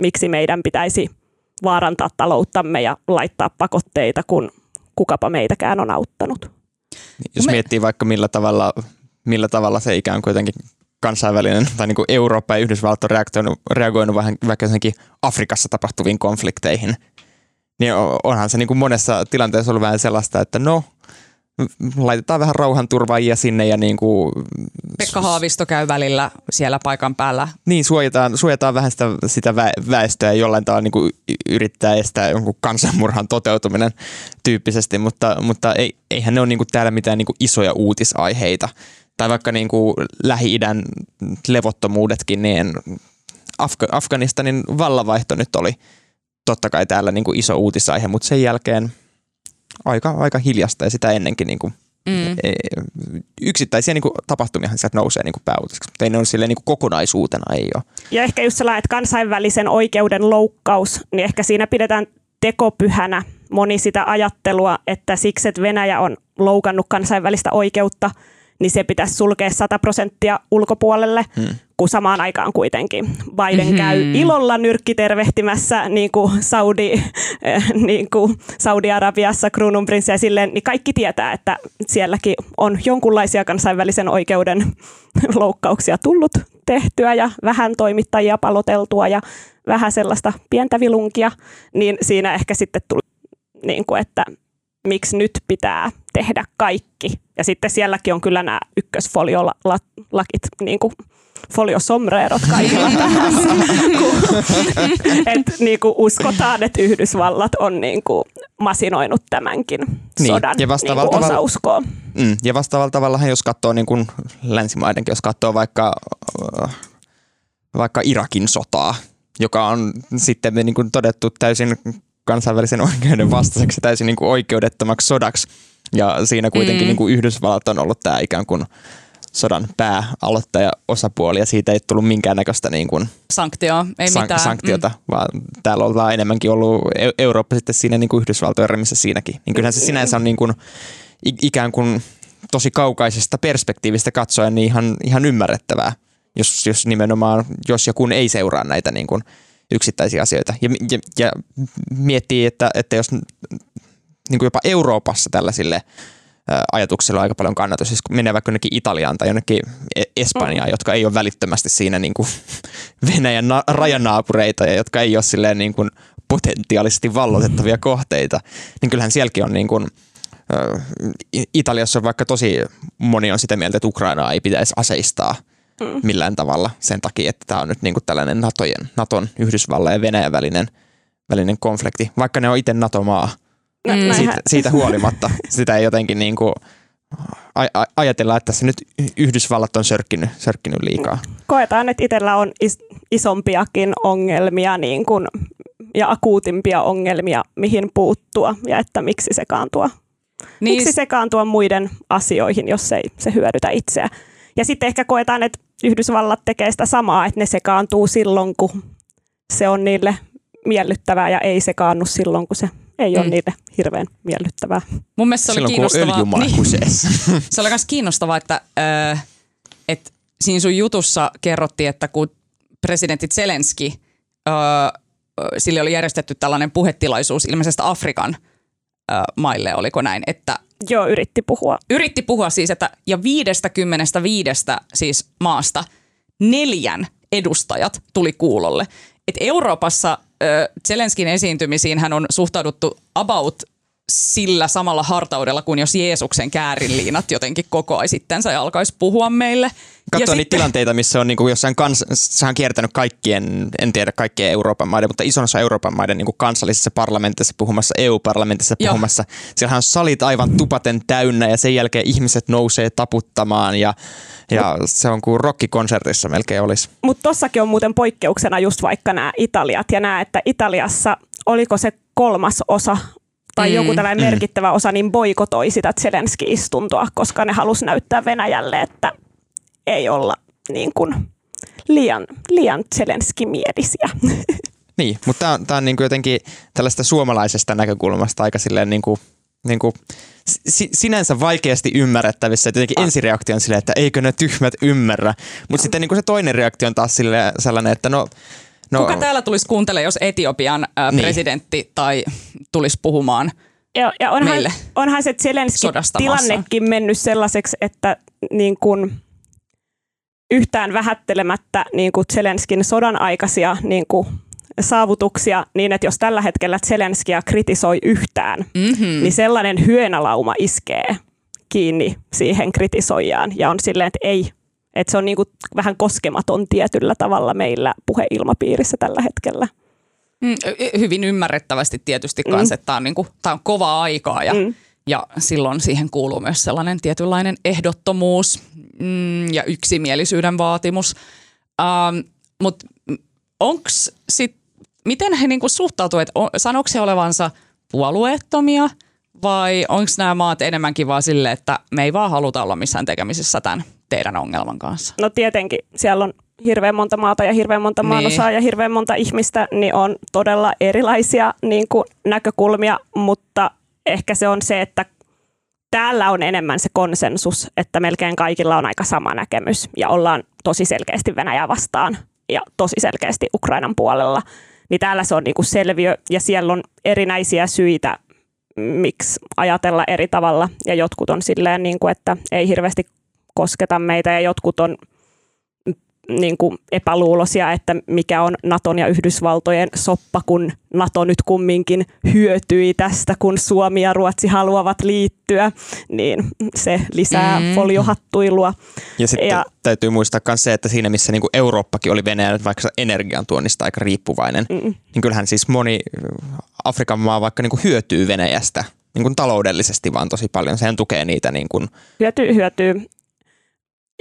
miksi meidän pitäisi vaarantaa talouttamme ja laittaa pakotteita, kun kukapa meitäkään on auttanut. Jos miettii vaikka millä tavalla, millä tavalla se ikään kuin jotenkin kansainvälinen tai niin kuin Eurooppa ja Yhdysvallat on reagoinut, reagoinut vähän vaikka Afrikassa tapahtuviin konflikteihin, niin onhan se niin kuin monessa tilanteessa ollut vähän sellaista, että no, laitetaan vähän rauhanturvaajia sinne ja niin kuin... Pekka Haavisto käy välillä siellä paikan päällä. Niin, suojataan, suojataan vähän sitä, sitä väestöä jollain tavalla niin kuin yrittää estää jonkun kansanmurhan toteutuminen tyyppisesti, mutta, mutta ei, eihän ne ole niin kuin täällä mitään niin kuin isoja uutisaiheita. Tai vaikka niin kuin Lähi-idän levottomuudetkin, niin Afga- Afganistanin vallavaihto nyt oli totta kai täällä niin kuin iso uutisaihe, mutta sen jälkeen – aika, aika hiljasta ja sitä ennenkin niin kuin, mm. E, yksittäisiä niin kuin, tapahtumia sieltä nousee niin kuin pääuutiseksi, mutta ei ne ole silleen niin kuin kokonaisuutena ei ole. Ja ehkä just sellainen, että kansainvälisen oikeuden loukkaus, niin ehkä siinä pidetään tekopyhänä moni sitä ajattelua, että siksi, että Venäjä on loukannut kansainvälistä oikeutta – niin se pitäisi sulkea 100 prosenttia ulkopuolelle, hmm. Kun samaan aikaan kuitenkin Biden hmm. käy ilolla nyrkkitervehtimässä niin kuin Saudi, äh, niin kuin Saudi-Arabiassa kruununprinssiä silleen, niin kaikki tietää, että sielläkin on jonkunlaisia kansainvälisen oikeuden loukkauksia tullut tehtyä ja vähän toimittajia paloteltua ja vähän sellaista pientä vilunkia, niin siinä ehkä sitten tuli, niin kuin, että miksi nyt pitää tehdä kaikki. Ja sitten sielläkin on kyllä nämä ykkösfoliolakit, niin kuin foliosomreerot kaikilla päässä. et, niin kuin uskotaan, että Yhdysvallat on niin kuin masinoinut tämänkin niin, sodan ja niin kuin osauskoa. Mm, ja vastaavalla tavalla, jos katsoo niin kuin länsimaidenkin, jos katsoo vaikka, äh, vaikka Irakin sotaa, joka on sitten niin kuin todettu täysin kansainvälisen oikeuden vastaiseksi täysin niin kuin oikeudettomaksi sodaksi. Ja siinä kuitenkin mm. niin kuin Yhdysvallat on ollut tämä ikään kuin sodan pääaloittaja osapuoli ja siitä ei tullut minkäännäköistä niin kuin Sanktio, ei san- mitään. sanktiota, mm. vaan täällä ollaan enemmänkin ollut Eurooppa sitten siinä niin kuin Yhdysvaltojen remissä siinäkin. Niin kyllähän se sinänsä on niin kuin, ikään kuin tosi kaukaisesta perspektiivistä katsoen niin ihan, ihan ymmärrettävää, jos, jos nimenomaan, jos ja kun ei seuraa näitä niin kuin yksittäisiä asioita. Ja, ja, ja miettii, että, että jos niin kuin jopa Euroopassa tällaisille ajatuksilla on aika paljon kannatus. Siis kun menee vaikka jonnekin Italiaan tai jonnekin e- Espanjaan, mm. jotka ei ole välittömästi siinä niin kuin Venäjän na- rajanaapureita ja jotka ei ole silleen niin kuin potentiaalisesti vallotettavia kohteita, niin kyllähän sielläkin on niin kuin, Italiassa on vaikka tosi moni on sitä mieltä, että Ukrainaa ei pitäisi aseistaa – mm. millään tavalla sen takia, että tämä on nyt niin kuin tällainen NATOjen, NATOn, Yhdysvallan ja Venäjän välinen, välinen konflikti, vaikka ne on itse NATO-maa. Mm. Siitä, siitä huolimatta sitä ei jotenkin niin kuin aj- ajatella, että se nyt Yhdysvallat on sörkkinyt, sörkkinyt liikaa. Koetaan, että itsellä on is- isompiakin ongelmia niin kuin, ja akuutimpia ongelmia, mihin puuttua ja että miksi sekaantua. Niin. Miksi sekaantua muiden asioihin, jos ei se hyödytä itseä. Ja sitten ehkä koetaan, että Yhdysvallat tekee sitä samaa, että ne sekaantuu silloin, kun se on niille miellyttävää ja ei sekaannu silloin, kun se ei ole mm. niille hirveän miellyttävää. Mun mielestä se oli silloin, kiinnostavaa. Niin, se oli myös kiinnostavaa, että, äh, että siinä sun jutussa kerrottiin, että kun presidentti Zelenski, äh, sille oli järjestetty tällainen puhetilaisuus ilmeisesti Afrikan äh, maille, oliko näin, että Joo, yritti puhua. Yritti puhua siis, että ja viidestä viidestä siis maasta neljän edustajat tuli kuulolle. Et Euroopassa Zelenskin esiintymisiin hän on suhtauduttu about sillä samalla hartaudella kuin jos Jeesuksen käärinliinat jotenkin kokoaisi itsensä ja alkaisi puhua meille. Katsoa niitä sitten... tilanteita, missä on niin jossain kans, sehän on kiertänyt kaikkien, en tiedä kaikkien Euroopan maiden, mutta isossa Euroopan maiden niin kansallisissa parlamentissa puhumassa, EU-parlamentissa puhumassa. Joo. Siellähän on salit aivan tupaten täynnä ja sen jälkeen ihmiset nousee taputtamaan ja, ja Mut, se on kuin rockikonsertissa melkein olisi. Mutta tossakin on muuten poikkeuksena just vaikka nämä Italiat ja nämä, että Italiassa oliko se kolmas osa tai mm. joku tällainen mm. merkittävä osa niin boikotoi sitä Zelenski-istuntoa, koska ne halusi näyttää Venäjälle, että ei olla niin kuin liian, liian Zelenski-mielisiä. Niin, mutta tämä on, tää on niinku jotenkin tällaista suomalaisesta näkökulmasta aika silleen niinku, niinku si- sinänsä vaikeasti ymmärrettävissä. Että jotenkin ensireaktio on silleen, että eikö ne tyhmät ymmärrä. Mutta sitten niinku se toinen reaktio on taas silleen sellainen, että no... no Kuka täällä tulisi kuuntelemaan, jos Etiopian ä, Niin. presidentti tai tulisi puhumaan? Ja, ja onhan, meille onhan se Zelenskin tilannekin mennyt sellaiseksi, että niin kuin yhtään vähättelemättä niin kuin Zelenskin sodan aikaisia niin kuin saavutuksia, niin että jos tällä hetkellä Zelenskia kritisoi yhtään, Mm-hmm. niin sellainen hyönälauma iskee kiinni siihen kritisoijaan ja on silleen, että ei, että se on niin kuin vähän koskematon tietyllä tavalla meillä puheilmapiirissä tällä hetkellä. Mm, hyvin ymmärrettävästi tietysti Mm. että tämä on, niinku, on kovaa aikaa ja, Mm. ja silloin siihen kuuluu myös sellainen tietynlainen ehdottomuus mm, ja yksimielisyyden vaatimus. Ähm, Mutta onks sit, miten he niinku suhtautuu, että sanoiko he olevansa puolueettomia vai onko nämä maat enemmänkin vaan silleen, että me ei vaan haluta olla missään tekemisissä tämän teidän ongelman kanssa? No tietenkin, siellä on hirveän monta maata ja hirveän monta Niin. maanosaa ja hirveän monta ihmistä, niin on todella erilaisia niin kuin, näkökulmia, mutta ehkä se on se, että täällä on enemmän se konsensus, että melkein kaikilla on aika sama näkemys ja ollaan tosi selkeästi Venäjää vastaan ja tosi selkeästi Ukrainan puolella. Niin täällä se on niin kuin selviö ja siellä on erinäisiä syitä, miksi ajatella eri tavalla. Ja jotkut on silleen, niin kuin, että ei hirveästi kosketa meitä ja jotkut on niin kuin epäluuloisia, että mikä on Naton ja Yhdysvaltojen soppa, kun Nato nyt kumminkin hyötyi tästä, kun Suomi ja Ruotsi haluavat liittyä, niin se lisää Mm. foliohattuilua. Ja sitten ja. Täytyy muistaa myös se, että siinä missä niinku Eurooppakin oli Venäjän vaikka energiantuonnista aika riippuvainen, Mm. niin kyllähän siis moni Afrikan maa vaikka niinku hyötyy Venäjästä niinku taloudellisesti vaan tosi paljon. Sehän tukee niitä niinku, Hyötyy, hyötyy.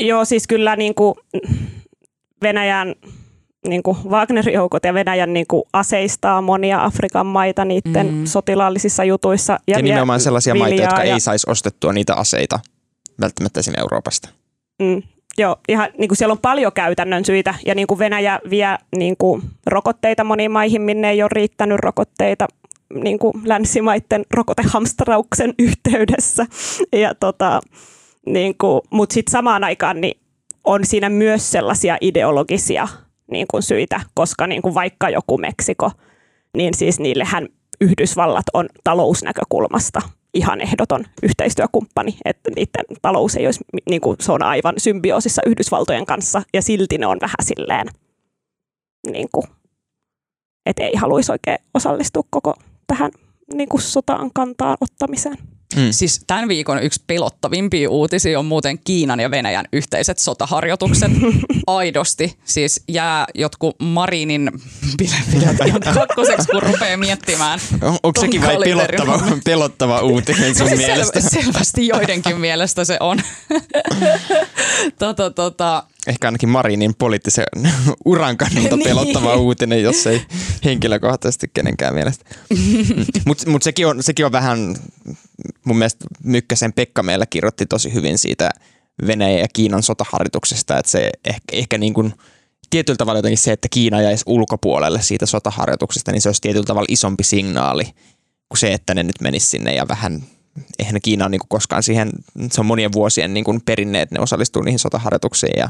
Joo, siis kyllä niin kuin Venäjän niin kuin Wagner-joukot ja Venäjän niin kuin aseistaa monia Afrikan maita niiden Mm. sotilaallisissa jutuissa. ja, ja nimenomaan sellaisia maita, jotka ja- ei saisi ostettua niitä aseita välttämättä sinne Euroopasta. Mm, joo, ihan niin kuin siellä on paljon käytännön syitä ja niin kuin Venäjä vie niin kuin rokotteita moniin maihin, minne ei ole riittänyt rokotteita niin kuin länsimaiden rokotehamstrauksen yhteydessä. Ja tota, niin kuin, mutta sitten samaan aikaan niin on siinä myös sellaisia ideologisia niin kuin syitä, koska niin kuin vaikka joku Meksiko, niin siis niillehän Yhdysvallat on talousnäkökulmasta ihan ehdoton yhteistyökumppani, että niiden talous ei olisi, niin kuin, se on aivan symbioosissa Yhdysvaltojen kanssa ja silti ne on vähän silleen, niin kuin, että ei haluaisi oikein osallistua koko tähän niin kuin sotaan kantaan ottamiseen. Mm. Siis tämän viikon yksi pelottavimpia uutisia on muuten Kiinan ja Venäjän yhteiset sotaharjoitukset. Aidosti. Siis jää jotkut Marinin bilepilet ihan kakkoseksi, kun rupeaa miettimään. On, onko sekin vai pelottava, pelottava uutinen sun mielestä? Sel- selvästi joidenkin mielestä se on. tota, tota, Ehkä ainakin Marinin poliittisen uran kannalta Niin. pelottava uutinen, jos ei henkilökohtaisesti kenenkään mielestä. Mutta mut sekin, on, sekin on vähän, mun mielestä Mykkäsen Pekka meillä kirjoitti tosi hyvin siitä Venäjän ja Kiinan sotaharjoituksesta, että se ehkä, ehkä niin kuin tietyllä tavalla jotenkin se, että Kiina jäisi ulkopuolelle siitä sotaharjoituksesta, niin se olisi tietyllä tavalla isompi signaali kuin se, että ne nyt menis sinne ja vähän eihän Kiina ole niin kuin koskaan siihen, se on monien vuosien niin kuin perinne, että ne osallistuu niihin sotaharjoituksiin ja,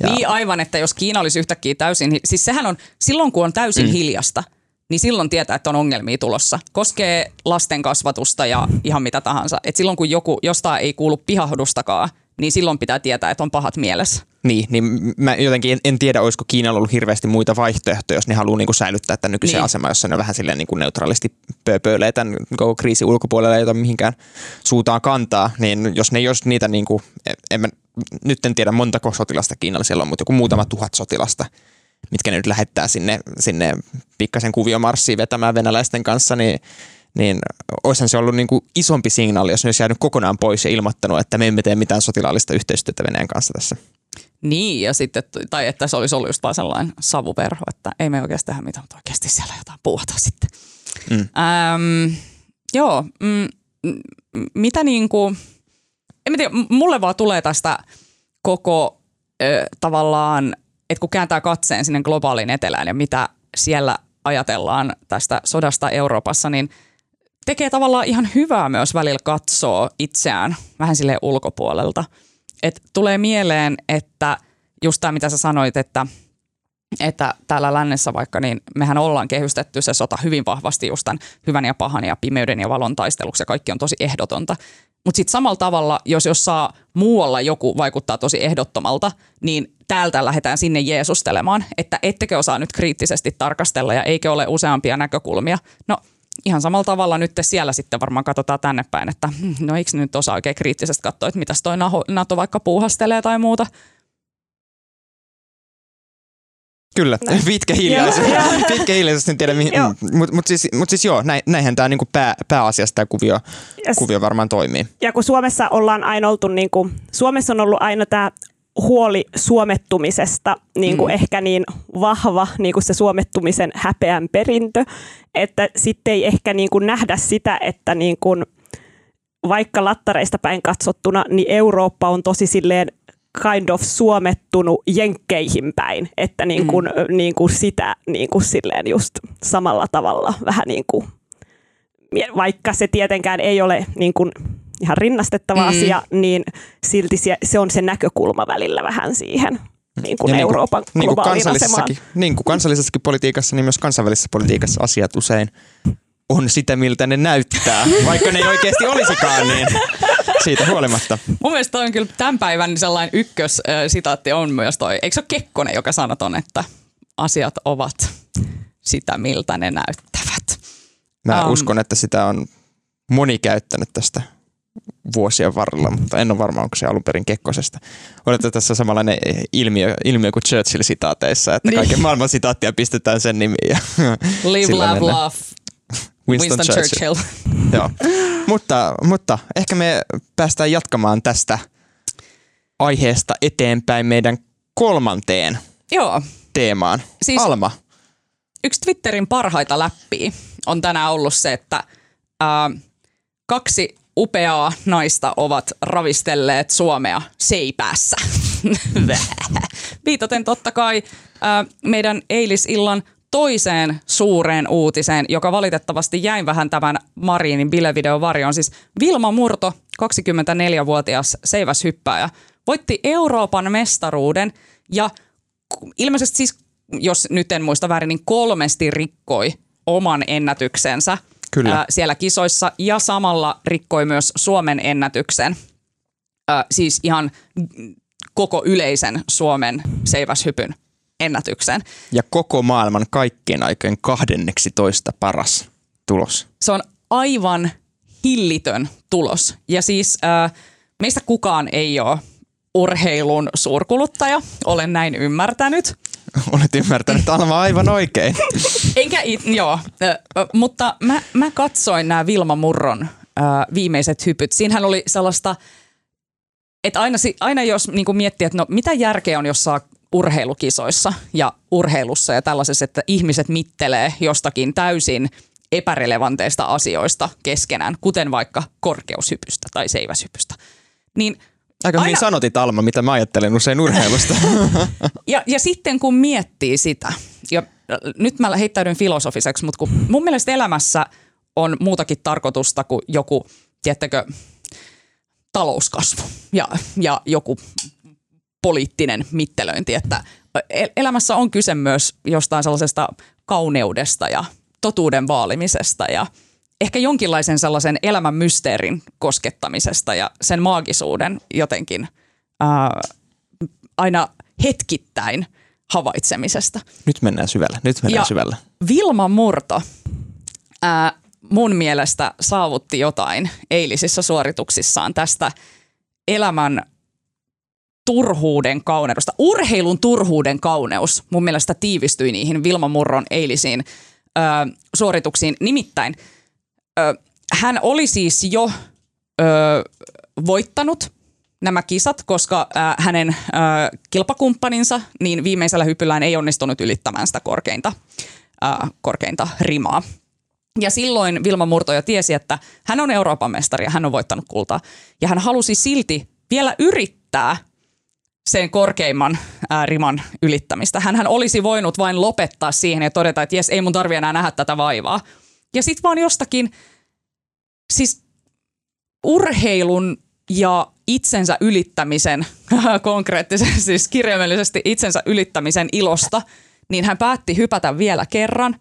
ja Niin aivan, että jos Kiina olisi yhtäkkiä täysin, hi- siis sehän on, silloin kun on täysin mm. hiljasta, niin silloin tietää, että on ongelmia tulossa. Koskee lasten kasvatusta ja ihan mitä tahansa. Et silloin kun joku, jostain ei kuulu pihahdustakaan, niin silloin pitää tietää, että on pahat mielessä. Niin, niin mä jotenkin en, en tiedä, olisiko Kiinalla ollut hirveästi muita vaihtoehtoja, jos ne haluaa niin kuin säilyttää tämän nykyisen Niin. aseman, jossa ne vähän silleen niin kuin neutraalisti pööpöilee tämän koko kriisin ulkopuolella, jota mihinkään suutaan kantaa, niin jos ne olisi niitä, niin kuin, en mä, nyt en tiedä montako sotilasta Kiinalla siellä on, mutta joku muutama tuhat sotilasta, mitkä ne nyt lähettää sinne, sinne pikkasen kuviomarssiin vetämään venäläisten kanssa, niin niin olisihan se ollut niin kuin isompi signaali, jos ne olisi jäänyt kokonaan pois ja ilmoittanut, että me emme tee mitään sotilaallista yhteistyötä Venäjän kanssa tässä. Niin, ja sitten, tai että se olisi ollut just vaan sellainen savuverho, että ei me oikeasti tehdä mitään, mutta oikeasti siellä jotain puhutaan sitten. Mm. Ähm, joo, mm, mitä niin kuin, en tiedä, mulle vaan tulee tästä koko ö, tavallaan, että kun kääntää katseen sinne globaaliin etelään ja mitä siellä ajatellaan tästä sodasta Euroopassa, niin tekee tavallaan ihan hyvää myös välillä katsoa itseään vähän sille ulkopuolelta. Et tulee mieleen, että just tämä mitä sä sanoit, että – että täällä lännessä vaikka, niin mehän ollaan kehystetty se sota hyvin vahvasti just tämän hyvän ja pahan ja pimeyden ja valon taisteluksi ja kaikki on tosi ehdotonta. Mutta sitten samalla tavalla, jos jossain muualla joku vaikuttaa tosi ehdottomalta, niin täältä lähdetään sinne jeesustelemaan, että ettekö osaa nyt kriittisesti tarkastella ja eikö ole useampia näkökulmia. No ihan samalla tavalla nyt siellä sitten varmaan katsotaan tänne päin, että hmm, no eikö nyt osaa oikein kriittisesti katsoa, että mitäs toi NATO vaikka puuhastelee tai muuta. Kyllä, Näin. pitkä hiljaisuus. pitkä hiljaisuus, en tiedä mihin. Mutta mut siis, mut siis joo, näin, näinhän tämä niinku pää, pääasiassa tämä kuvio, yes. kuvio varmaan toimii. Ja kun Suomessa ollaan aina oltu, niinku, Suomessa on ollut aina tämä huoli suomettumisesta niin kuin mm. ehkä niin vahva niin kuin se suomettumisen häpeän perintö, että sitten ei ehkä niin kuin nähdä sitä, että niin kuin vaikka lattareista päin katsottuna, niin Eurooppa on tosi silleen kind of suomettunut jenkkeihin päin, että niin kuin, mm. niin kuin sitä niin kuin silleen just samalla tavalla vähän niin kuin, vaikka se tietenkään ei ole niin kuin ihan rinnastettava mm. asia, niin silti se, se on se näkökulma välillä vähän siihen niin kuin ja Euroopan niin kuin, niin kuin asemaan. Niin kuin kansallisessakin politiikassa, niin myös kansainvälisessä politiikassa asiat usein on sitä, miltä ne näyttää, vaikka ne ei oikeasti olisikaan, niin siitä huolimatta. Mun mielestä toi on kyllä tämän päivän sellainen ykkössitaatti on myös toi, eikö se ole Kekkonen, joka sanoi ton, että asiat ovat sitä, miltä ne näyttävät. Mä um, uskon, että sitä on moni käyttänyt tästä vuosien varrella, mutta en ole varma, onko se alun perin Kekkosesta. Olette tässä samanlainen ilmiö, ilmiö kuin Churchill-sitaateissa, että niin. kaiken maailman sitaattia pistetään sen nimiin. Live, laugh, laugh. Winston, Winston Churchill. Churchill. Joo. mutta, mutta ehkä me päästään jatkamaan tästä aiheesta eteenpäin meidän kolmanteen Joo. teemaan. Siis Alma. Yksi Twitterin parhaita läppiä on tänään ollut se, että ää, kaksi upeaa naista ovat ravistelleet Suomea seipäässä. Viitaten totta kai ää, meidän eilisillan toiseen suureen uutiseen, joka valitettavasti jäi vähän tämän Marinin bilevideon varjoon. Siis Vilma Murto, 24-vuotias seiväshyppääjä, voitti Euroopan mestaruuden ja ilmeisesti siis, jos nyt en muista väärin, niin kolmesti rikkoi oman ennätyksensä Kyllä. Ää, siellä kisoissa ja samalla rikkoi myös Suomen ennätyksen. Ää, siis ihan koko yleisen Suomen seiväshypyn ennätyksen. Ja koko maailman kaikkien aikojen kahdenneksi toista paras tulos. Se on aivan hillitön tulos. Ja siis äh, meistä kukaan ei ole urheilun suurkuluttaja, olen näin ymmärtänyt. Olet ymmärtänyt Alma aivan oikein. Enkä, it, joo, mutta mä, mä katsoin nämä Vilma Murron viimeiset hypyt. Siinähän oli sellaista, että aina, aina jos niin miettii, että no mitä järkeä on, jos saa urheilukisoissa ja urheilussa ja tällaisessa, että ihmiset mittelee jostakin täysin epärelevanteista asioista keskenään, kuten vaikka korkeushypystä tai seiväshypystä. Niin Aika aina... hyvin sanotit Alma, mitä mä ajattelen usein urheilusta. ja, ja sitten kun miettii sitä, ja nyt mä heittäydyn filosofiseksi, mutta kun mun mielestä elämässä on muutakin tarkoitusta kuin joku, tiettäkö, talouskasvu ja, ja joku poliittinen mittelöinti, että elämässä on kyse myös jostain sellaisesta kauneudesta ja totuuden vaalimisesta ja ehkä jonkinlaisen sellaisen elämän mysteerin koskettamisesta ja sen maagisuuden jotenkin ää, aina hetkittäin havaitsemisesta. Nyt mennään syvällä, nyt mennään ja syvällä. Vilma Murto ää, mun mielestä saavutti jotain eilisissä suorituksissaan tästä elämän turhuuden kauneudesta. Urheilun turhuuden kauneus mun mielestä tiivistyi niihin Vilma Murron eilisiin ö, suorituksiin. Nimittäin hän oli siis jo ö, voittanut nämä kisat, koska ö, hänen ö, kilpakumppaninsa niin viimeisellä hypyllään ei onnistunut ylittämään sitä korkeinta, ö, korkeinta rimaa. Ja silloin Vilma Murto jo tiesi, että hän on Euroopan mestari ja hän on voittanut kultaa. Ja hän halusi silti vielä yrittää sen korkeimman ää, riman ylittämistä. Hänhän olisi voinut vain lopettaa siihen ja todeta, että jes, ei mun tarvi enää nähdä tätä vaivaa. Ja sitten vaan jostakin, siis urheilun ja itsensä ylittämisen, konkreettisesti siis kirjaimellisesti itsensä ylittämisen ilosta, niin hän päätti hypätä vielä kerran.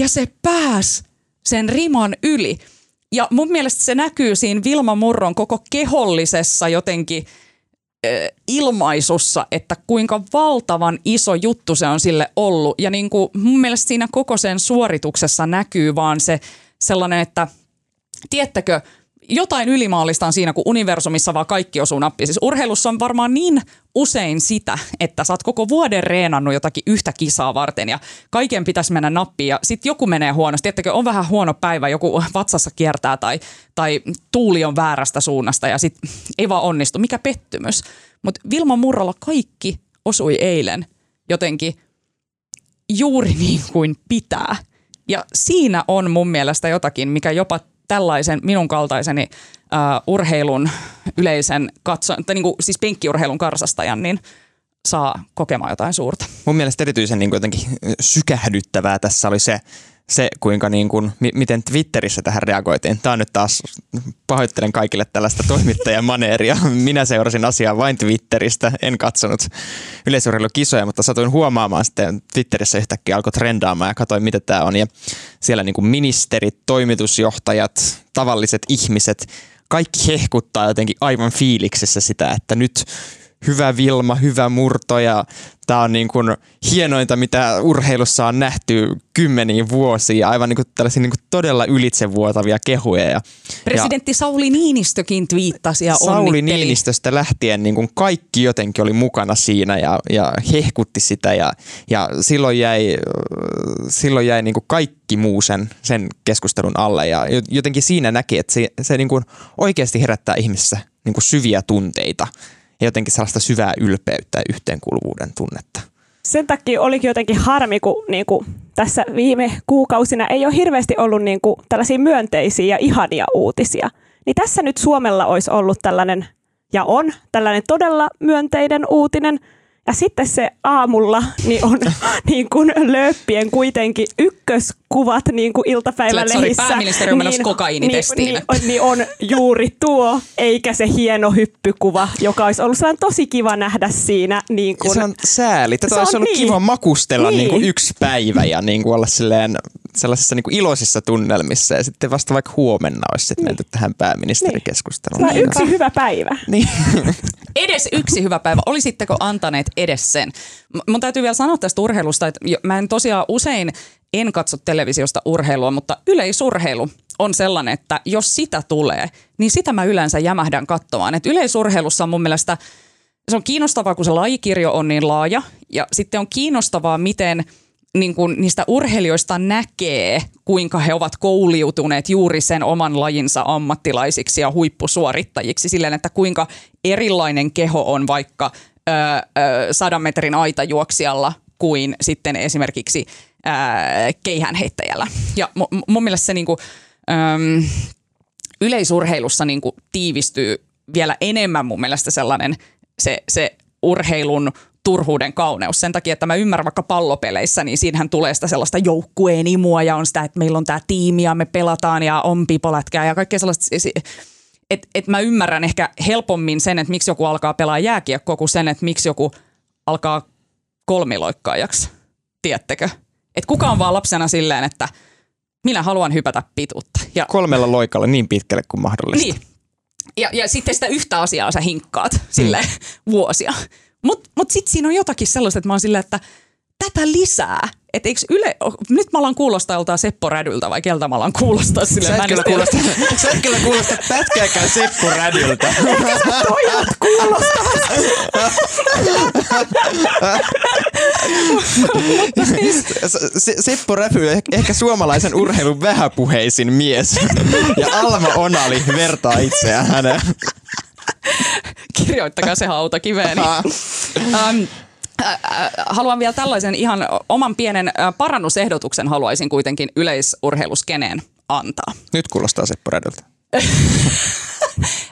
Ja se pääs sen riman yli. Ja mun mielestä se näkyy siinä Vilma Murron koko kehollisessa jotenkin ilmaisussa, että kuinka valtavan iso juttu se on sille ollut. Ja niin kuin mun mielestä siinä koko sen suorituksessa näkyy vaan se sellainen, että tiettäkö, jotain ylimaallista on siinä, kun universumissa vaan kaikki osuu nappiin. Siis urheilussa on varmaan niin usein sitä, että sä oot koko vuoden reenannut jotakin yhtä kisaa varten ja kaiken pitäisi mennä nappiin ja sitten joku menee huonosti. Tiettäkö, on vähän huono päivä, joku vatsassa kiertää tai, tai tuuli on väärästä suunnasta ja sitten ei vaan onnistu. Mikä pettymys. Mutta Vilma Murralla kaikki osui eilen jotenkin juuri niin kuin pitää. Ja siinä on mun mielestä jotakin, mikä jopa tällaisen minun kaltaiseni uh, urheilun yleisen katso, tai niin kuin, siis penkkiurheilun karsastajan, niin saa kokemaan jotain suurta. Mun mielestä erityisen niin kuin jotenkin sykähdyttävää tässä oli se, se, kuinka niin kuin, mi- miten Twitterissä tähän reagoitiin. Tämä on nyt taas, pahoittelen kaikille tällaista toimittajamaneeria. Minä seurasin asiaa vain Twitteristä, en katsonut yleisurheilukisoja, mutta satuin huomaamaan sitten Twitterissä yhtäkkiä alkoi trendaamaan ja katsoin, mitä tämä on. Ja siellä niin kuin ministerit, toimitusjohtajat, tavalliset ihmiset, kaikki hehkuttaa jotenkin aivan fiiliksessä sitä, että nyt hyvä Vilma, hyvä murto ja tämä on niin kuin hienointa, mitä urheilussa on nähty kymmeniä vuosia, aivan niin kuin tällaisia niin kuin todella ylitsevuotavia kehuja. Ja, Presidentti ja Sauli Niinistökin twiittasi ja Sauli onnitteli. Niinistöstä lähtien niin kuin kaikki jotenkin oli mukana siinä ja, ja hehkutti sitä ja, ja silloin jäi, silloin jäi niin kuin kaikki muu sen, sen keskustelun alle ja jotenkin siinä näki, että se, se niin kuin oikeasti herättää ihmisessä niin kuin syviä tunteita ja jotenkin sellaista syvää ylpeyttä ja yhteenkuuluvuuden tunnetta. Sen takia olikin jotenkin harmi, kun niin kuin tässä viime kuukausina ei ole hirveästi ollut niin kuin tällaisia myönteisiä ja ihania uutisia. Niin tässä nyt Suomella olisi ollut tällainen, ja on, tällainen todella myönteinen uutinen – ja sitten se aamulla niin on niin kuin lööppien kuitenkin ykköskuvat niin kuin iltapäivälehdissä. pääministeri on menossa niin, kokainitestiin. Niin, niin, niin on juuri tuo, eikä se hieno hyppykuva, joka olisi ollut sellainen tosi kiva nähdä siinä. Niin kuin, se on sääli. Tätä olisi ollut niin. kiva makustella niin. Niin kuin yksi päivä ja niin kuin olla silleen sellaisissa niin kuin iloisissa tunnelmissa ja sitten vasta vaikka huomenna olisi sitten niin. menty tähän pääministerikeskusteluun. Niin. yksi hyvä päivä. Niin. Edes yksi hyvä päivä. Olisitteko antaneet edes sen? Mun täytyy vielä sanoa tästä urheilusta, että mä en tosiaan usein en katso televisiosta urheilua, mutta yleisurheilu on sellainen, että jos sitä tulee, niin sitä mä yleensä jämähdän katsomaan. Et yleisurheilussa on mun mielestä, se on kiinnostavaa, kun se lajikirjo on niin laaja ja sitten on kiinnostavaa, miten – niin kuin niistä urheilijoista näkee, kuinka he ovat kouliutuneet juuri sen oman lajinsa ammattilaisiksi ja huippusuorittajiksi silleen, että kuinka erilainen keho on vaikka ö, ö, sadan metrin aitajuoksijalla kuin sitten esimerkiksi ö, keihänheittäjällä. Ja mun mielestä se niin kuin, ö, yleisurheilussa niin kuin tiivistyy vielä enemmän mun mielestä sellainen se, se urheilun – turhuuden kauneus. Sen takia, että mä ymmärrän vaikka pallopeleissä, niin siinähän tulee sitä sellaista joukkueen imua ja on sitä, että meillä on tämä tiimi ja me pelataan ja on pipolätkää ja kaikkea sellaista. Että et mä ymmärrän ehkä helpommin sen, että miksi joku alkaa pelaa jääkiekkoa kuin sen, että miksi joku alkaa kolmiloikkaajaksi. Tiedättekö? Että kuka on vaan lapsena silleen, että minä haluan hypätä pituutta. Ja, Kolmella loikalla niin pitkälle kuin mahdollista. Niin. Ja, ja sitten sitä yhtä asiaa sä hinkkaat sille hmm. vuosia. Mutta mut sitten siinä on jotakin sellaista, että mä oon silleen, että tätä lisää. Et eikö yle, nyt mä alan kuulostaa joltain Seppo Rädyltä vai keltä mä alan kuulostaa silleen. Sä et kyllä kuulosta, sä et kyllä kuulosta pätkääkään Seppo Rädyltä. Ehkä sä pojat siis... Seppo Räpy ehkä suomalaisen urheilun vähäpuheisin mies. Ja Alma Onali vertaa itseään häneen. Kirjoittakaa se hautakiveeni. um, haluan vielä tällaisen ihan oman pienen parannusehdotuksen haluaisin kuitenkin yleisurheiluskeneen antaa. Nyt kuulostaa Seppo Rädyltä.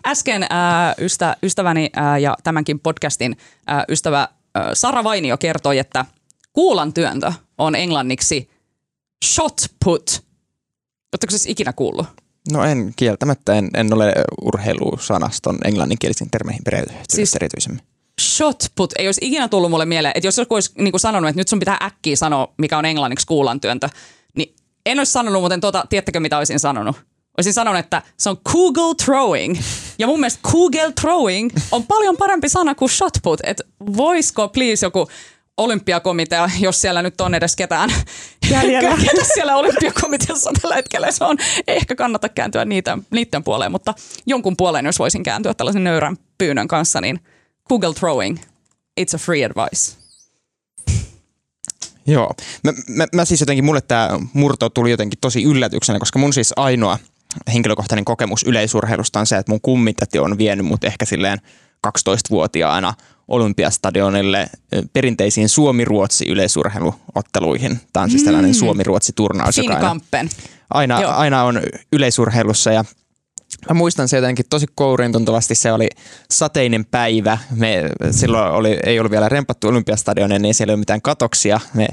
Äsken ää, ystä, ystäväni ää, ja tämänkin podcastin ää, ystävä ää, Sara Vainio kertoi, että kuulan työntö on englanniksi shot put. Oletteko siis ikinä kuullut? No en kieltämättä, en, en ole urheilusanaston englanninkielisiin termeihin perehtynyt Siis- erityisemmin. Shot put ei olisi ikinä tullut mulle mieleen, että jos joku olisi niin kuin sanonut, että nyt sun pitää äkkiä sanoa, mikä on englanniksi kuulan työntö, niin en olisi sanonut muuten tuota, tiedättekö mitä olisin sanonut? Olisin sanonut, että se on Google throwing. Ja mun mielestä Google throwing on paljon parempi sana kuin shot put. Että voisiko please joku olympiakomitea, jos siellä nyt on edes ketään, Jäljellä. ketä siellä olympiakomiteassa tällä hetkellä se on. Ei ehkä kannata kääntyä niitä, niiden puoleen, mutta jonkun puoleen, jos voisin kääntyä tällaisen nöyrän pyynnön kanssa, niin Google throwing, it's a free advice. Joo. Mä, mä, mä siis jotenkin, mulle tämä murto tuli jotenkin tosi yllätyksenä, koska mun siis ainoa henkilökohtainen kokemus yleisurheilusta on se, että mun kummitäti on vienyt mut ehkä silleen 12-vuotiaana Olympiastadionille perinteisiin Suomi-Ruotsi yleisurheiluotteluihin. Tämä on siis tällainen Suomi-Ruotsi-turnaus, joka aina, Finkampen. aina, Joo. aina on yleisurheilussa ja Mä muistan se jotenkin tosi kouriin tuntuvasti. Se oli sateinen päivä. Me, silloin oli, ei ollut vielä rempattu olympiastadionia, niin siellä ei ollut mitään katoksia. Me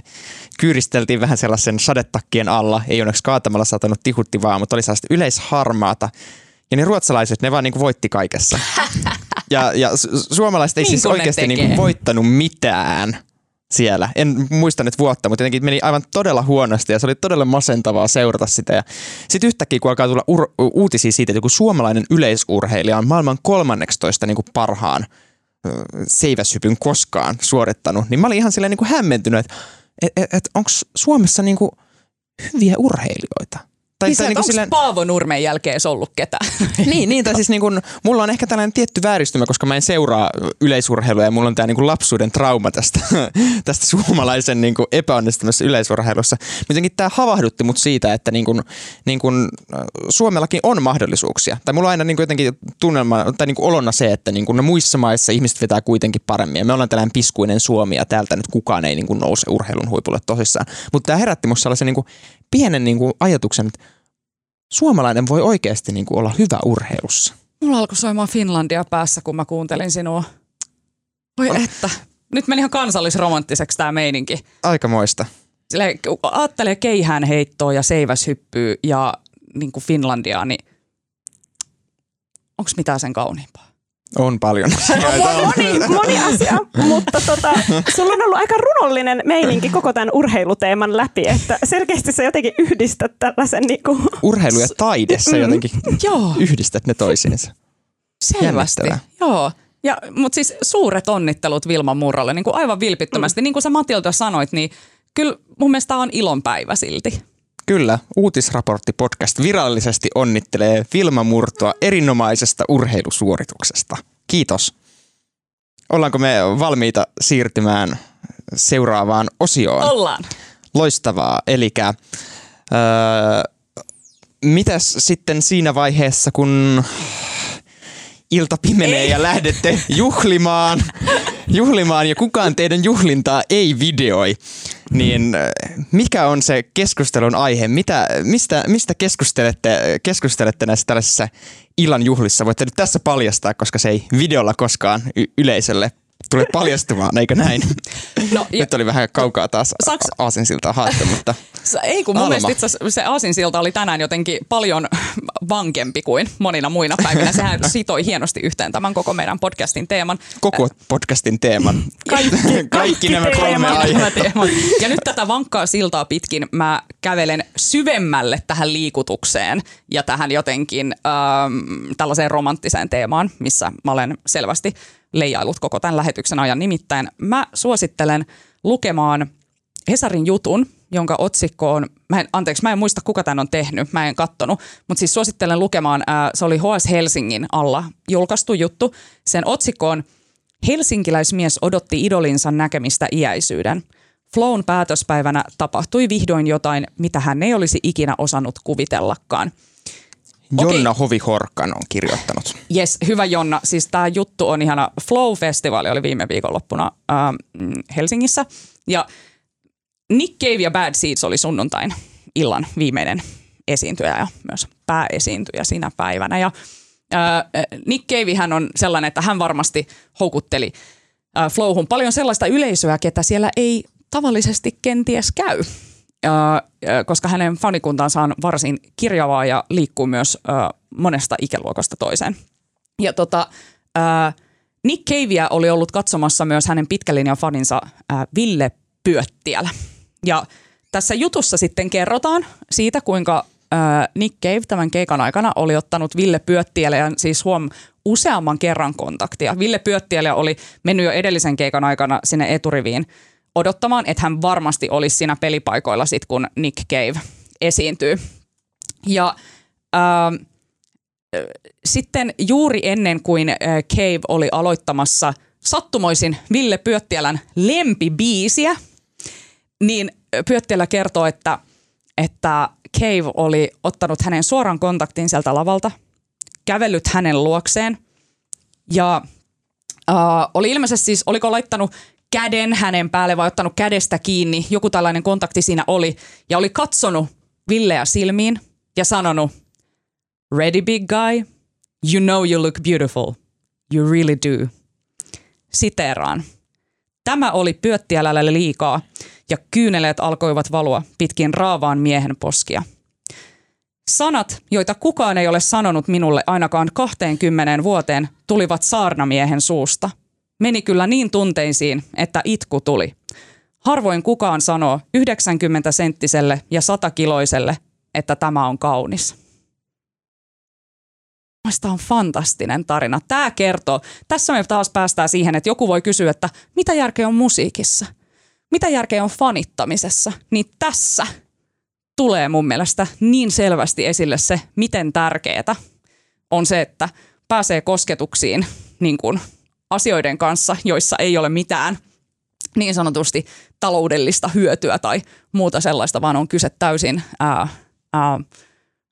kyyristeltiin vähän sellaisen sadetakkien alla. Ei onneksi kaatamalla satanut tihutti vaan, mutta oli sellaista yleisharmaata. Ja ne ruotsalaiset, ne vaan niinku voitti kaikessa. Ja, ja su- suomalaiset ei Niin siis kuin oikeasti tekee. niinku voittanut mitään siellä. En muista nyt vuotta, mutta jotenkin meni aivan todella huonosti ja se oli todella masentavaa seurata sitä. Sitten yhtäkkiä, kun alkaa tulla ur- uutisia siitä, että joku suomalainen yleisurheilija on maailman 13 niin kuin parhaan ö, seiväshypyn koskaan suorittanut, niin mä olin ihan silleen niin kuin hämmentynyt, että et, et, et onko Suomessa niin kuin hyviä urheilijoita? Tai, Niin tai niin onko Paavo Nurmen jälkeen ollut ketään? niin, niin, tai siis niin kun, mulla on ehkä tällainen tietty vääristymä, koska mä en seuraa yleisurheilua ja mulla on tämä niin lapsuuden trauma tästä, tästä suomalaisen niin kuin epäonnistumassa yleisurheilussa. Jotenkin tämä havahdutti mut siitä, että niin kun, niin kun, Suomellakin on mahdollisuuksia. Tai mulla on aina niin jotenkin tunnelma tai niin olona se, että niin kuin, no muissa maissa ihmiset vetää kuitenkin paremmin. Ja me ollaan tällainen piskuinen Suomi ja täältä nyt kukaan ei niin nouse urheilun huipulle tosissaan. Mutta tämä herätti musta sellaisen niin pienen niin kuin ajatuksen, että suomalainen voi oikeasti niin kuin olla hyvä urheilussa. Mulla alkoi soimaan Finlandia päässä, kun mä kuuntelin sinua. Voi että. Nyt meni ihan kansallisromanttiseksi tämä meininki. Aikamoista. Sille, kun ajattelee keihään heittoa ja seiväshyppyä ja niin kuin Finlandiaa, niin onko mitään sen kauniimpaa? On paljon. moni, moni asia, mutta tota, sulla on ollut aika runollinen meininki koko tämän urheiluteeman läpi, että selkeästi sä jotenkin yhdistät tällaisen niinku, Urheilu ja taide, sä jotenkin Joo, yhdistät ne toisiinsa. selvästi. Joo. Ja, mutta siis suuret onnittelut Vilma Murrolle, niin kuin aivan vilpittömästi. Niin kuin sä Matilda sanoit, niin kyllä mun mielestä on ilonpäivä silti. Kyllä, Uutisraportti podcast virallisesti onnittelee Vilma Murtoa erinomaisesta urheilusuorituksesta. Kiitos. Ollaanko me valmiita siirtymään seuraavaan osioon? Ollaan. Loistavaa. Eli öö, mitäs sitten siinä vaiheessa, kun ilta pimenee Ei. ja lähdette juhlimaan, juhlimaan ja kukaan teidän juhlintaa ei videoi, niin ö, mikä on se keskustelun aihe? Mitä, mistä, mistä keskustelette, keskustelette näissä tällaisissa illan juhlissa? Voitte nyt tässä paljastaa, koska se ei videolla koskaan y- yleisölle tule paljastumaan, eikö näin? No, ja, Nyt oli vähän kaukaa taas Saaks- a- aasinsiltaa haettu, mutta ei kun mun mielestä itse se aasinsilta oli tänään jotenkin paljon vankempi kuin monina muina päivinä. Sehän sitoi hienosti yhteen tämän koko meidän podcastin teeman. koko podcastin teeman. Kaikki- kaikki kaikki nämä kolme aihetta. Teemat. Ja nyt tätä vankkaa siltaa pitkin mä kävelen syvemmälle tähän liikutukseen ja tähän jotenkin ähm, tällaiseen romanttiseen teemaan, missä mä olen selvästi leijailut koko tämän lähetyksen ajan. Nimittäin mä suosittelen lukemaan Hesarin jutun, jonka otsikko on, mä en, anteeksi, mä en muista kuka tämän on tehnyt, mä en kattonut, mutta siis suosittelen lukemaan, ää, se oli HS Helsingin alla julkaistu juttu. Sen otsikko on Helsinkiläismies odotti idolinsa näkemistä iäisyyden. Flown päätöspäivänä tapahtui vihdoin jotain, mitä hän ei olisi ikinä osannut kuvitellakaan. Jonna Hovi-Horkan on kirjoittanut. Jes, hyvä Jonna. Siis tämä juttu on ihana. Flow-festivaali oli viime viikonloppuna ähm, Helsingissä. Ja Nick Cave ja Bad Seeds oli sunnuntain illan viimeinen esiintyjä ja myös pääesiintyjä sinä päivänä. Ja Nick Cave on sellainen, että hän varmasti houkutteli Flowhun paljon sellaista yleisöä, ketä siellä ei tavallisesti kenties käy, koska hänen fanikuntansa on varsin kirjavaa ja liikkuu myös monesta ikäluokasta toiseen. Ja tota, Nick Cavea oli ollut katsomassa myös hänen pitkälinjan faninsa Ville Pyöttiälä. Ja tässä jutussa sitten kerrotaan siitä, kuinka Nick Cave tämän keikan aikana oli ottanut Ville Pyöttielä siis huom useamman kerran kontaktia. Ville Pyöttielä oli mennyt jo edellisen keikan aikana sinne eturiviin odottamaan, että hän varmasti olisi siinä pelipaikoilla sit, kun Nick Cave esiintyy. Ja äh, sitten juuri ennen kuin Cave oli aloittamassa sattumoisin Ville Pyöttiälän lempibiisiä, niin Pyöttiälä kertoo, että, että Cave oli ottanut hänen suoran kontaktin sieltä lavalta, kävellyt hänen luokseen ja äh, oli ilmeisesti siis, oliko laittanut käden hänen päälle vai ottanut kädestä kiinni, joku tällainen kontakti siinä oli ja oli katsonut Villeä silmiin ja sanonut, ready big guy, you know you look beautiful, you really do. Siteeraan. Tämä oli pyöttiälälle liikaa ja kyyneleet alkoivat valua pitkin raavaan miehen poskia. Sanat, joita kukaan ei ole sanonut minulle ainakaan 20 vuoteen, tulivat saarnamiehen suusta. Meni kyllä niin tunteisiin, että itku tuli. Harvoin kukaan sanoo 90 senttiselle ja 100 kiloiselle, että tämä on kaunis. Mielestäni on fantastinen tarina. Tämä kertoo, tässä me taas päästään siihen, että joku voi kysyä, että mitä järkeä on musiikissa? Mitä järkeä on fanittamisessa? Niin tässä tulee mun mielestä niin selvästi esille se, miten tärkeää on se, että pääsee kosketuksiin niin kuin asioiden kanssa, joissa ei ole mitään niin sanotusti taloudellista hyötyä tai muuta sellaista, vaan on kyse täysin ää, ää,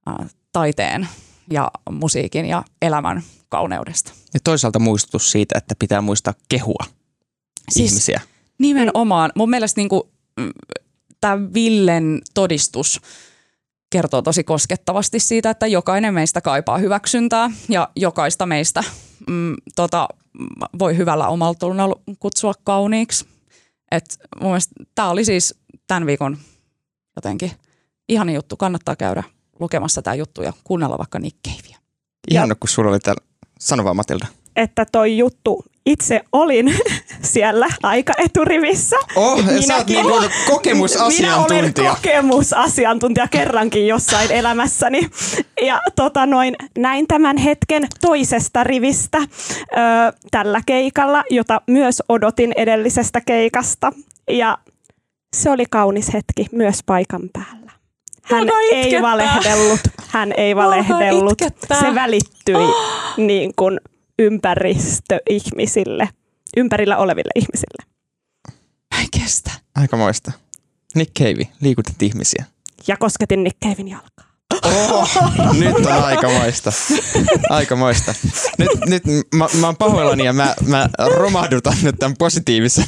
ää, taiteen ja musiikin ja elämän kauneudesta. Ja toisaalta muistutus siitä, että pitää muistaa kehua siis ihmisiä. Nimenomaan. Mun mielestä niin tämä Villen todistus kertoo tosi koskettavasti siitä, että jokainen meistä kaipaa hyväksyntää ja jokaista meistä mm, tota, voi hyvällä omalla tunnolla kutsua kauniiksi. Et mun mielestä tämä oli siis tämän viikon jotenkin ihana juttu. Kannattaa käydä lukemassa tämä juttu ja kuunnella vaikka Nick Cavea. Ihana, kun sulla oli täällä, sano vaan Matilda. Että toi juttu, itse olin siellä aika eturivissä. Oh, Minäkin, sä oot niin kuin kokemusasiantuntija. Minä olen kokemusasiantuntija kerrankin jossain elämässäni. Ja tota noin, näin tämän hetken toisesta rivistä ö, tällä keikalla, jota myös odotin edellisestä keikasta. Ja se oli kaunis hetki myös paikan päällä. Hän ei valehdellut. Hän ei valehdellut. Se välittyi niin kuin ympäristöihmisille, ympärillä oleville ihmisille. Ei kestä. Aikamoista. Nick Cave, liikutit ihmisiä. Ja kosketin Nick Cavein jalkaa. Oh, nyt on aikamoista. Aikamoista. Nyt, nyt mä, mä oon pahoillani ja mä, mä romahdutan nyt tämän positiivisen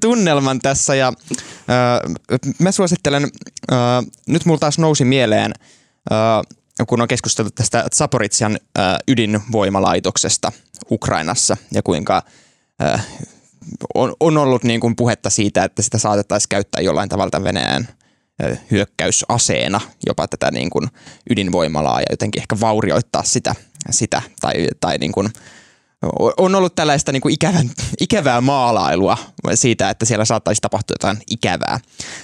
tunnelman tässä. Ja, äh, mä suosittelen, äh, nyt mulla taas nousi mieleen, äh, kun on keskusteltu tästä Zaporitsian äh, ydinvoimalaitoksesta Ukrainassa ja kuinka äh, on, on ollut niin kuin puhetta siitä, että sitä saatettaisiin käyttää jollain tavalla Venäjän – hyökkäysaseena jopa tätä niin kuin ydinvoimalaa ja jotenkin ehkä vaurioittaa sitä, sitä tai, tai niin kuin, on ollut tällaista niin kuin ikävän, ikävää maalailua siitä, että siellä saattaisi tapahtua jotain ikävää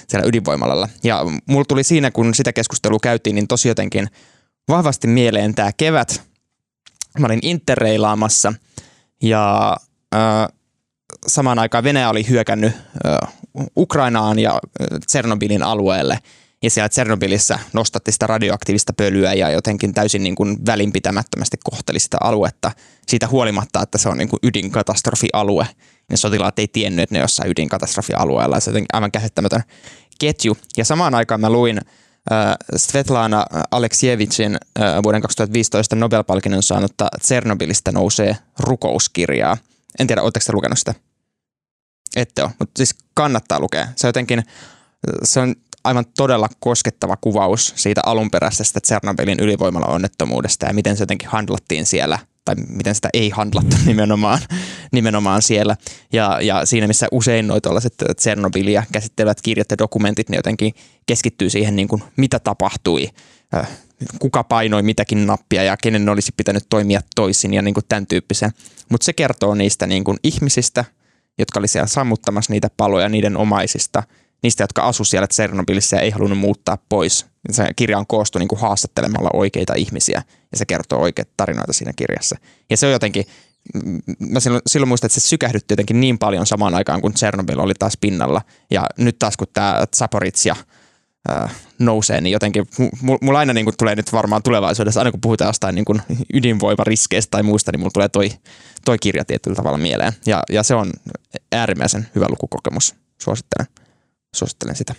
siellä ydinvoimalalla. Ja mulla tuli siinä, kun sitä keskustelua käytiin, niin tosi jotenkin vahvasti mieleen tämä kevät. Mä olin interreilaamassa ja äh, samaan aikaan Venäjä oli hyökännyt äh, Ukrainaan ja Tsernobylin alueelle. Ja siellä Tsernobylissä nostatti sitä radioaktiivista pölyä ja jotenkin täysin niin kuin välinpitämättömästi kohteli sitä aluetta. Siitä huolimatta, että se on niin kuin ydinkatastrofialue. Ne sotilaat ei tiennyt, että ne jossain ydinkatastrofialueella. Se on aivan käsittämätön ketju. Ja samaan aikaan mä luin Svetlana Aleksievicin äh, vuoden 2015 Nobel-palkinnon saanutta Tsernobylistä nousee rukouskirjaa. En tiedä, oletteko lukenut sitä? Ette ole, mutta siis kannattaa lukea. Se jotenkin, se on aivan todella koskettava kuvaus siitä alunperäisestä Tsernobylin ylivoimalla onnettomuudesta ja miten se jotenkin handlattiin siellä tai miten sitä ei handlattu nimenomaan, nimenomaan siellä. Ja, ja siinä, missä usein noita tällaiset Tsernobylia käsittelevät kirjat ja dokumentit, ne jotenkin keskittyy siihen, niin kuin, mitä tapahtui, äh, kuka painoi mitäkin nappia ja kenen olisi pitänyt toimia toisin ja niin kuin tämän tyyppisen. Mutta se kertoo niistä niin kuin ihmisistä, jotka oli siellä sammuttamassa niitä paloja, niiden omaisista, niistä, jotka asu siellä Tsernobylissä ja ei halunnut muuttaa pois. Se kirja on koostu niin kuin haastattelemalla oikeita ihmisiä ja se kertoo oikeita tarinoita siinä kirjassa. Ja se on jotenkin, mä silloin, silloin muistan, että se sykähdytti jotenkin niin paljon samaan aikaan, kun Tsernobyl oli taas pinnalla. Ja nyt taas kun tämä Zaporizhia äh, nousee, niin jotenkin mulla aina niin kuin tulee nyt varmaan tulevaisuudessa, aina kun puhutaan jostain niin kuin ydinvoimariskeistä tai muusta, niin mulla tulee toi, toi kirja tietyllä tavalla mieleen. Ja, ja se on äärimmäisen hyvä lukukokemus. Suosittelen, suosittelen sitä.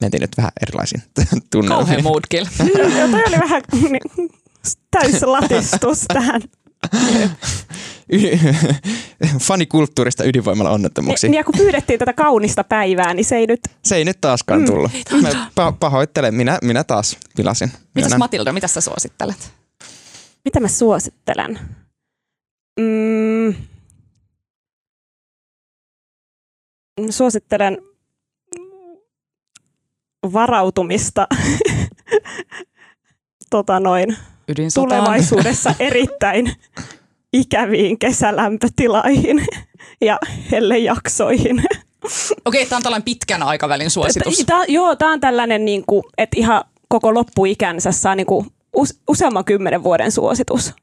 Mentiin nyt vähän erilaisiin tunnelmiin. Kauhean moodkill. Joo, toi oli vähän niin, täyslatistus tähän. fanikulttuurista ydinvoimalla onnettomuuksiin. Niin, ja kun pyydettiin tätä kaunista päivää, niin se ei nyt... Se ei nyt taaskaan mm. tullut. Mä pa- pahoittelen, minä, minä taas pilasin. Mitäs Matilda, mitä sä suosittelet? Mitä mä suosittelen? Mm, suosittelen varautumista tota noin, tulevaisuudessa erittäin ikäviin kesälämpötilaihin ja hellejaksoihin. Okei, tämä on tällainen pitkän aikavälin suositus. Tää, joo, tämä on tällainen, niin kuin, että ihan koko loppuikänsä saa niin kuin, useamman kymmenen vuoden suositus.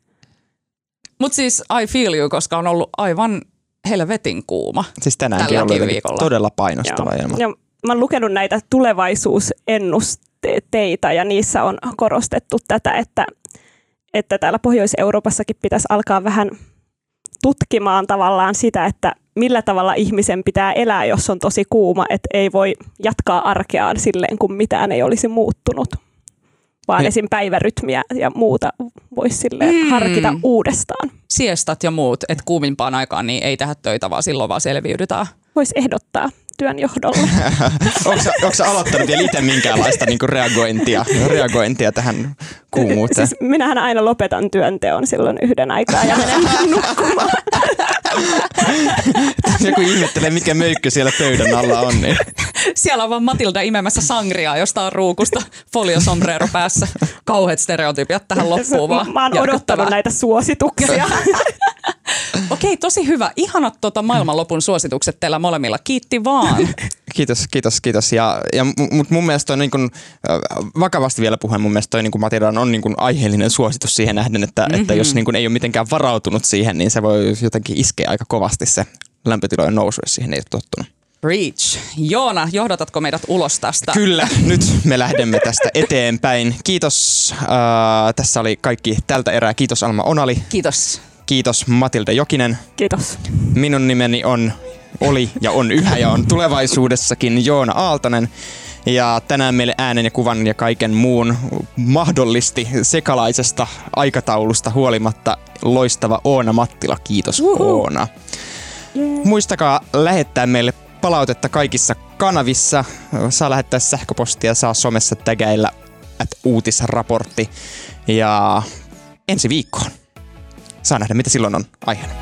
Mutta siis I feel you, koska on ollut aivan helvetin kuuma. Siis tänäänkin on ollut todella painostava ilma. Ja mä oon lukenut näitä tulevaisuusennusteita ja niissä on korostettu tätä, että että täällä Pohjois-Euroopassakin pitäisi alkaa vähän tutkimaan tavallaan sitä, että millä tavalla ihmisen pitää elää, jos on tosi kuuma, että ei voi jatkaa arkeaan silleen, kun mitään ei olisi muuttunut. Vaan esim. päivärytmiä ja muuta voisi sille mm. harkita uudestaan. Siestat ja muut, että kuumimpaan aikaan niin ei tehdä töitä, vaan silloin vaan selviydytään. Voisi ehdottaa työn johdolle. Onko sä aloittanut vielä itse minkäänlaista niinku reagointia, reagointia tähän kuumuuteen? Siis minähän aina lopetan työnteon silloin yhden aikaa ja menen nukkumaan. Joku ihmettelee, mikä möykkö siellä pöydän alla on. Niin. Siellä on vaan Matilda imemässä sangriaa jostain ruukusta, foliosombrero päässä. Kauheat stereotypiat tähän loppuun vaan. Mä oon odottanut näitä suosituksia. Okei, tosi hyvä. Ihanat tota, maailmanlopun suositukset teillä molemmilla. Kiitti vaan. kiitos, kiitos, kiitos. Ja, ja, mutta mun mielestä on niin kun, vakavasti vielä puheen, mun mielestä toi niin Matildan on niin kun aiheellinen suositus siihen nähden, että, mm-hmm. että jos niin kun ei ole mitenkään varautunut siihen, niin se voi jotenkin iskeä aika kovasti se lämpötilojen nousu, jos siihen ei ole tottunut. Reach. Joona, johdatatko meidät ulos tästä? Kyllä, nyt me lähdemme tästä eteenpäin. Kiitos. Äh, tässä oli kaikki tältä erää. Kiitos Alma Onali. Kiitos. Kiitos Matilda Jokinen. Kiitos. Minun nimeni on, oli ja on yhä ja on tulevaisuudessakin Joona Aaltonen. Ja tänään meille äänen ja kuvan ja kaiken muun mahdollisti sekalaisesta aikataulusta huolimatta loistava Oona Mattila. Kiitos Uhu. Oona. Yeah. Muistakaa lähettää meille palautetta kaikissa kanavissa. Saa lähettää sähköpostia, saa somessa tägäillä at uutisraportti. Ja ensi viikkoon. Saa nähdä, mitä silloin on aiheena.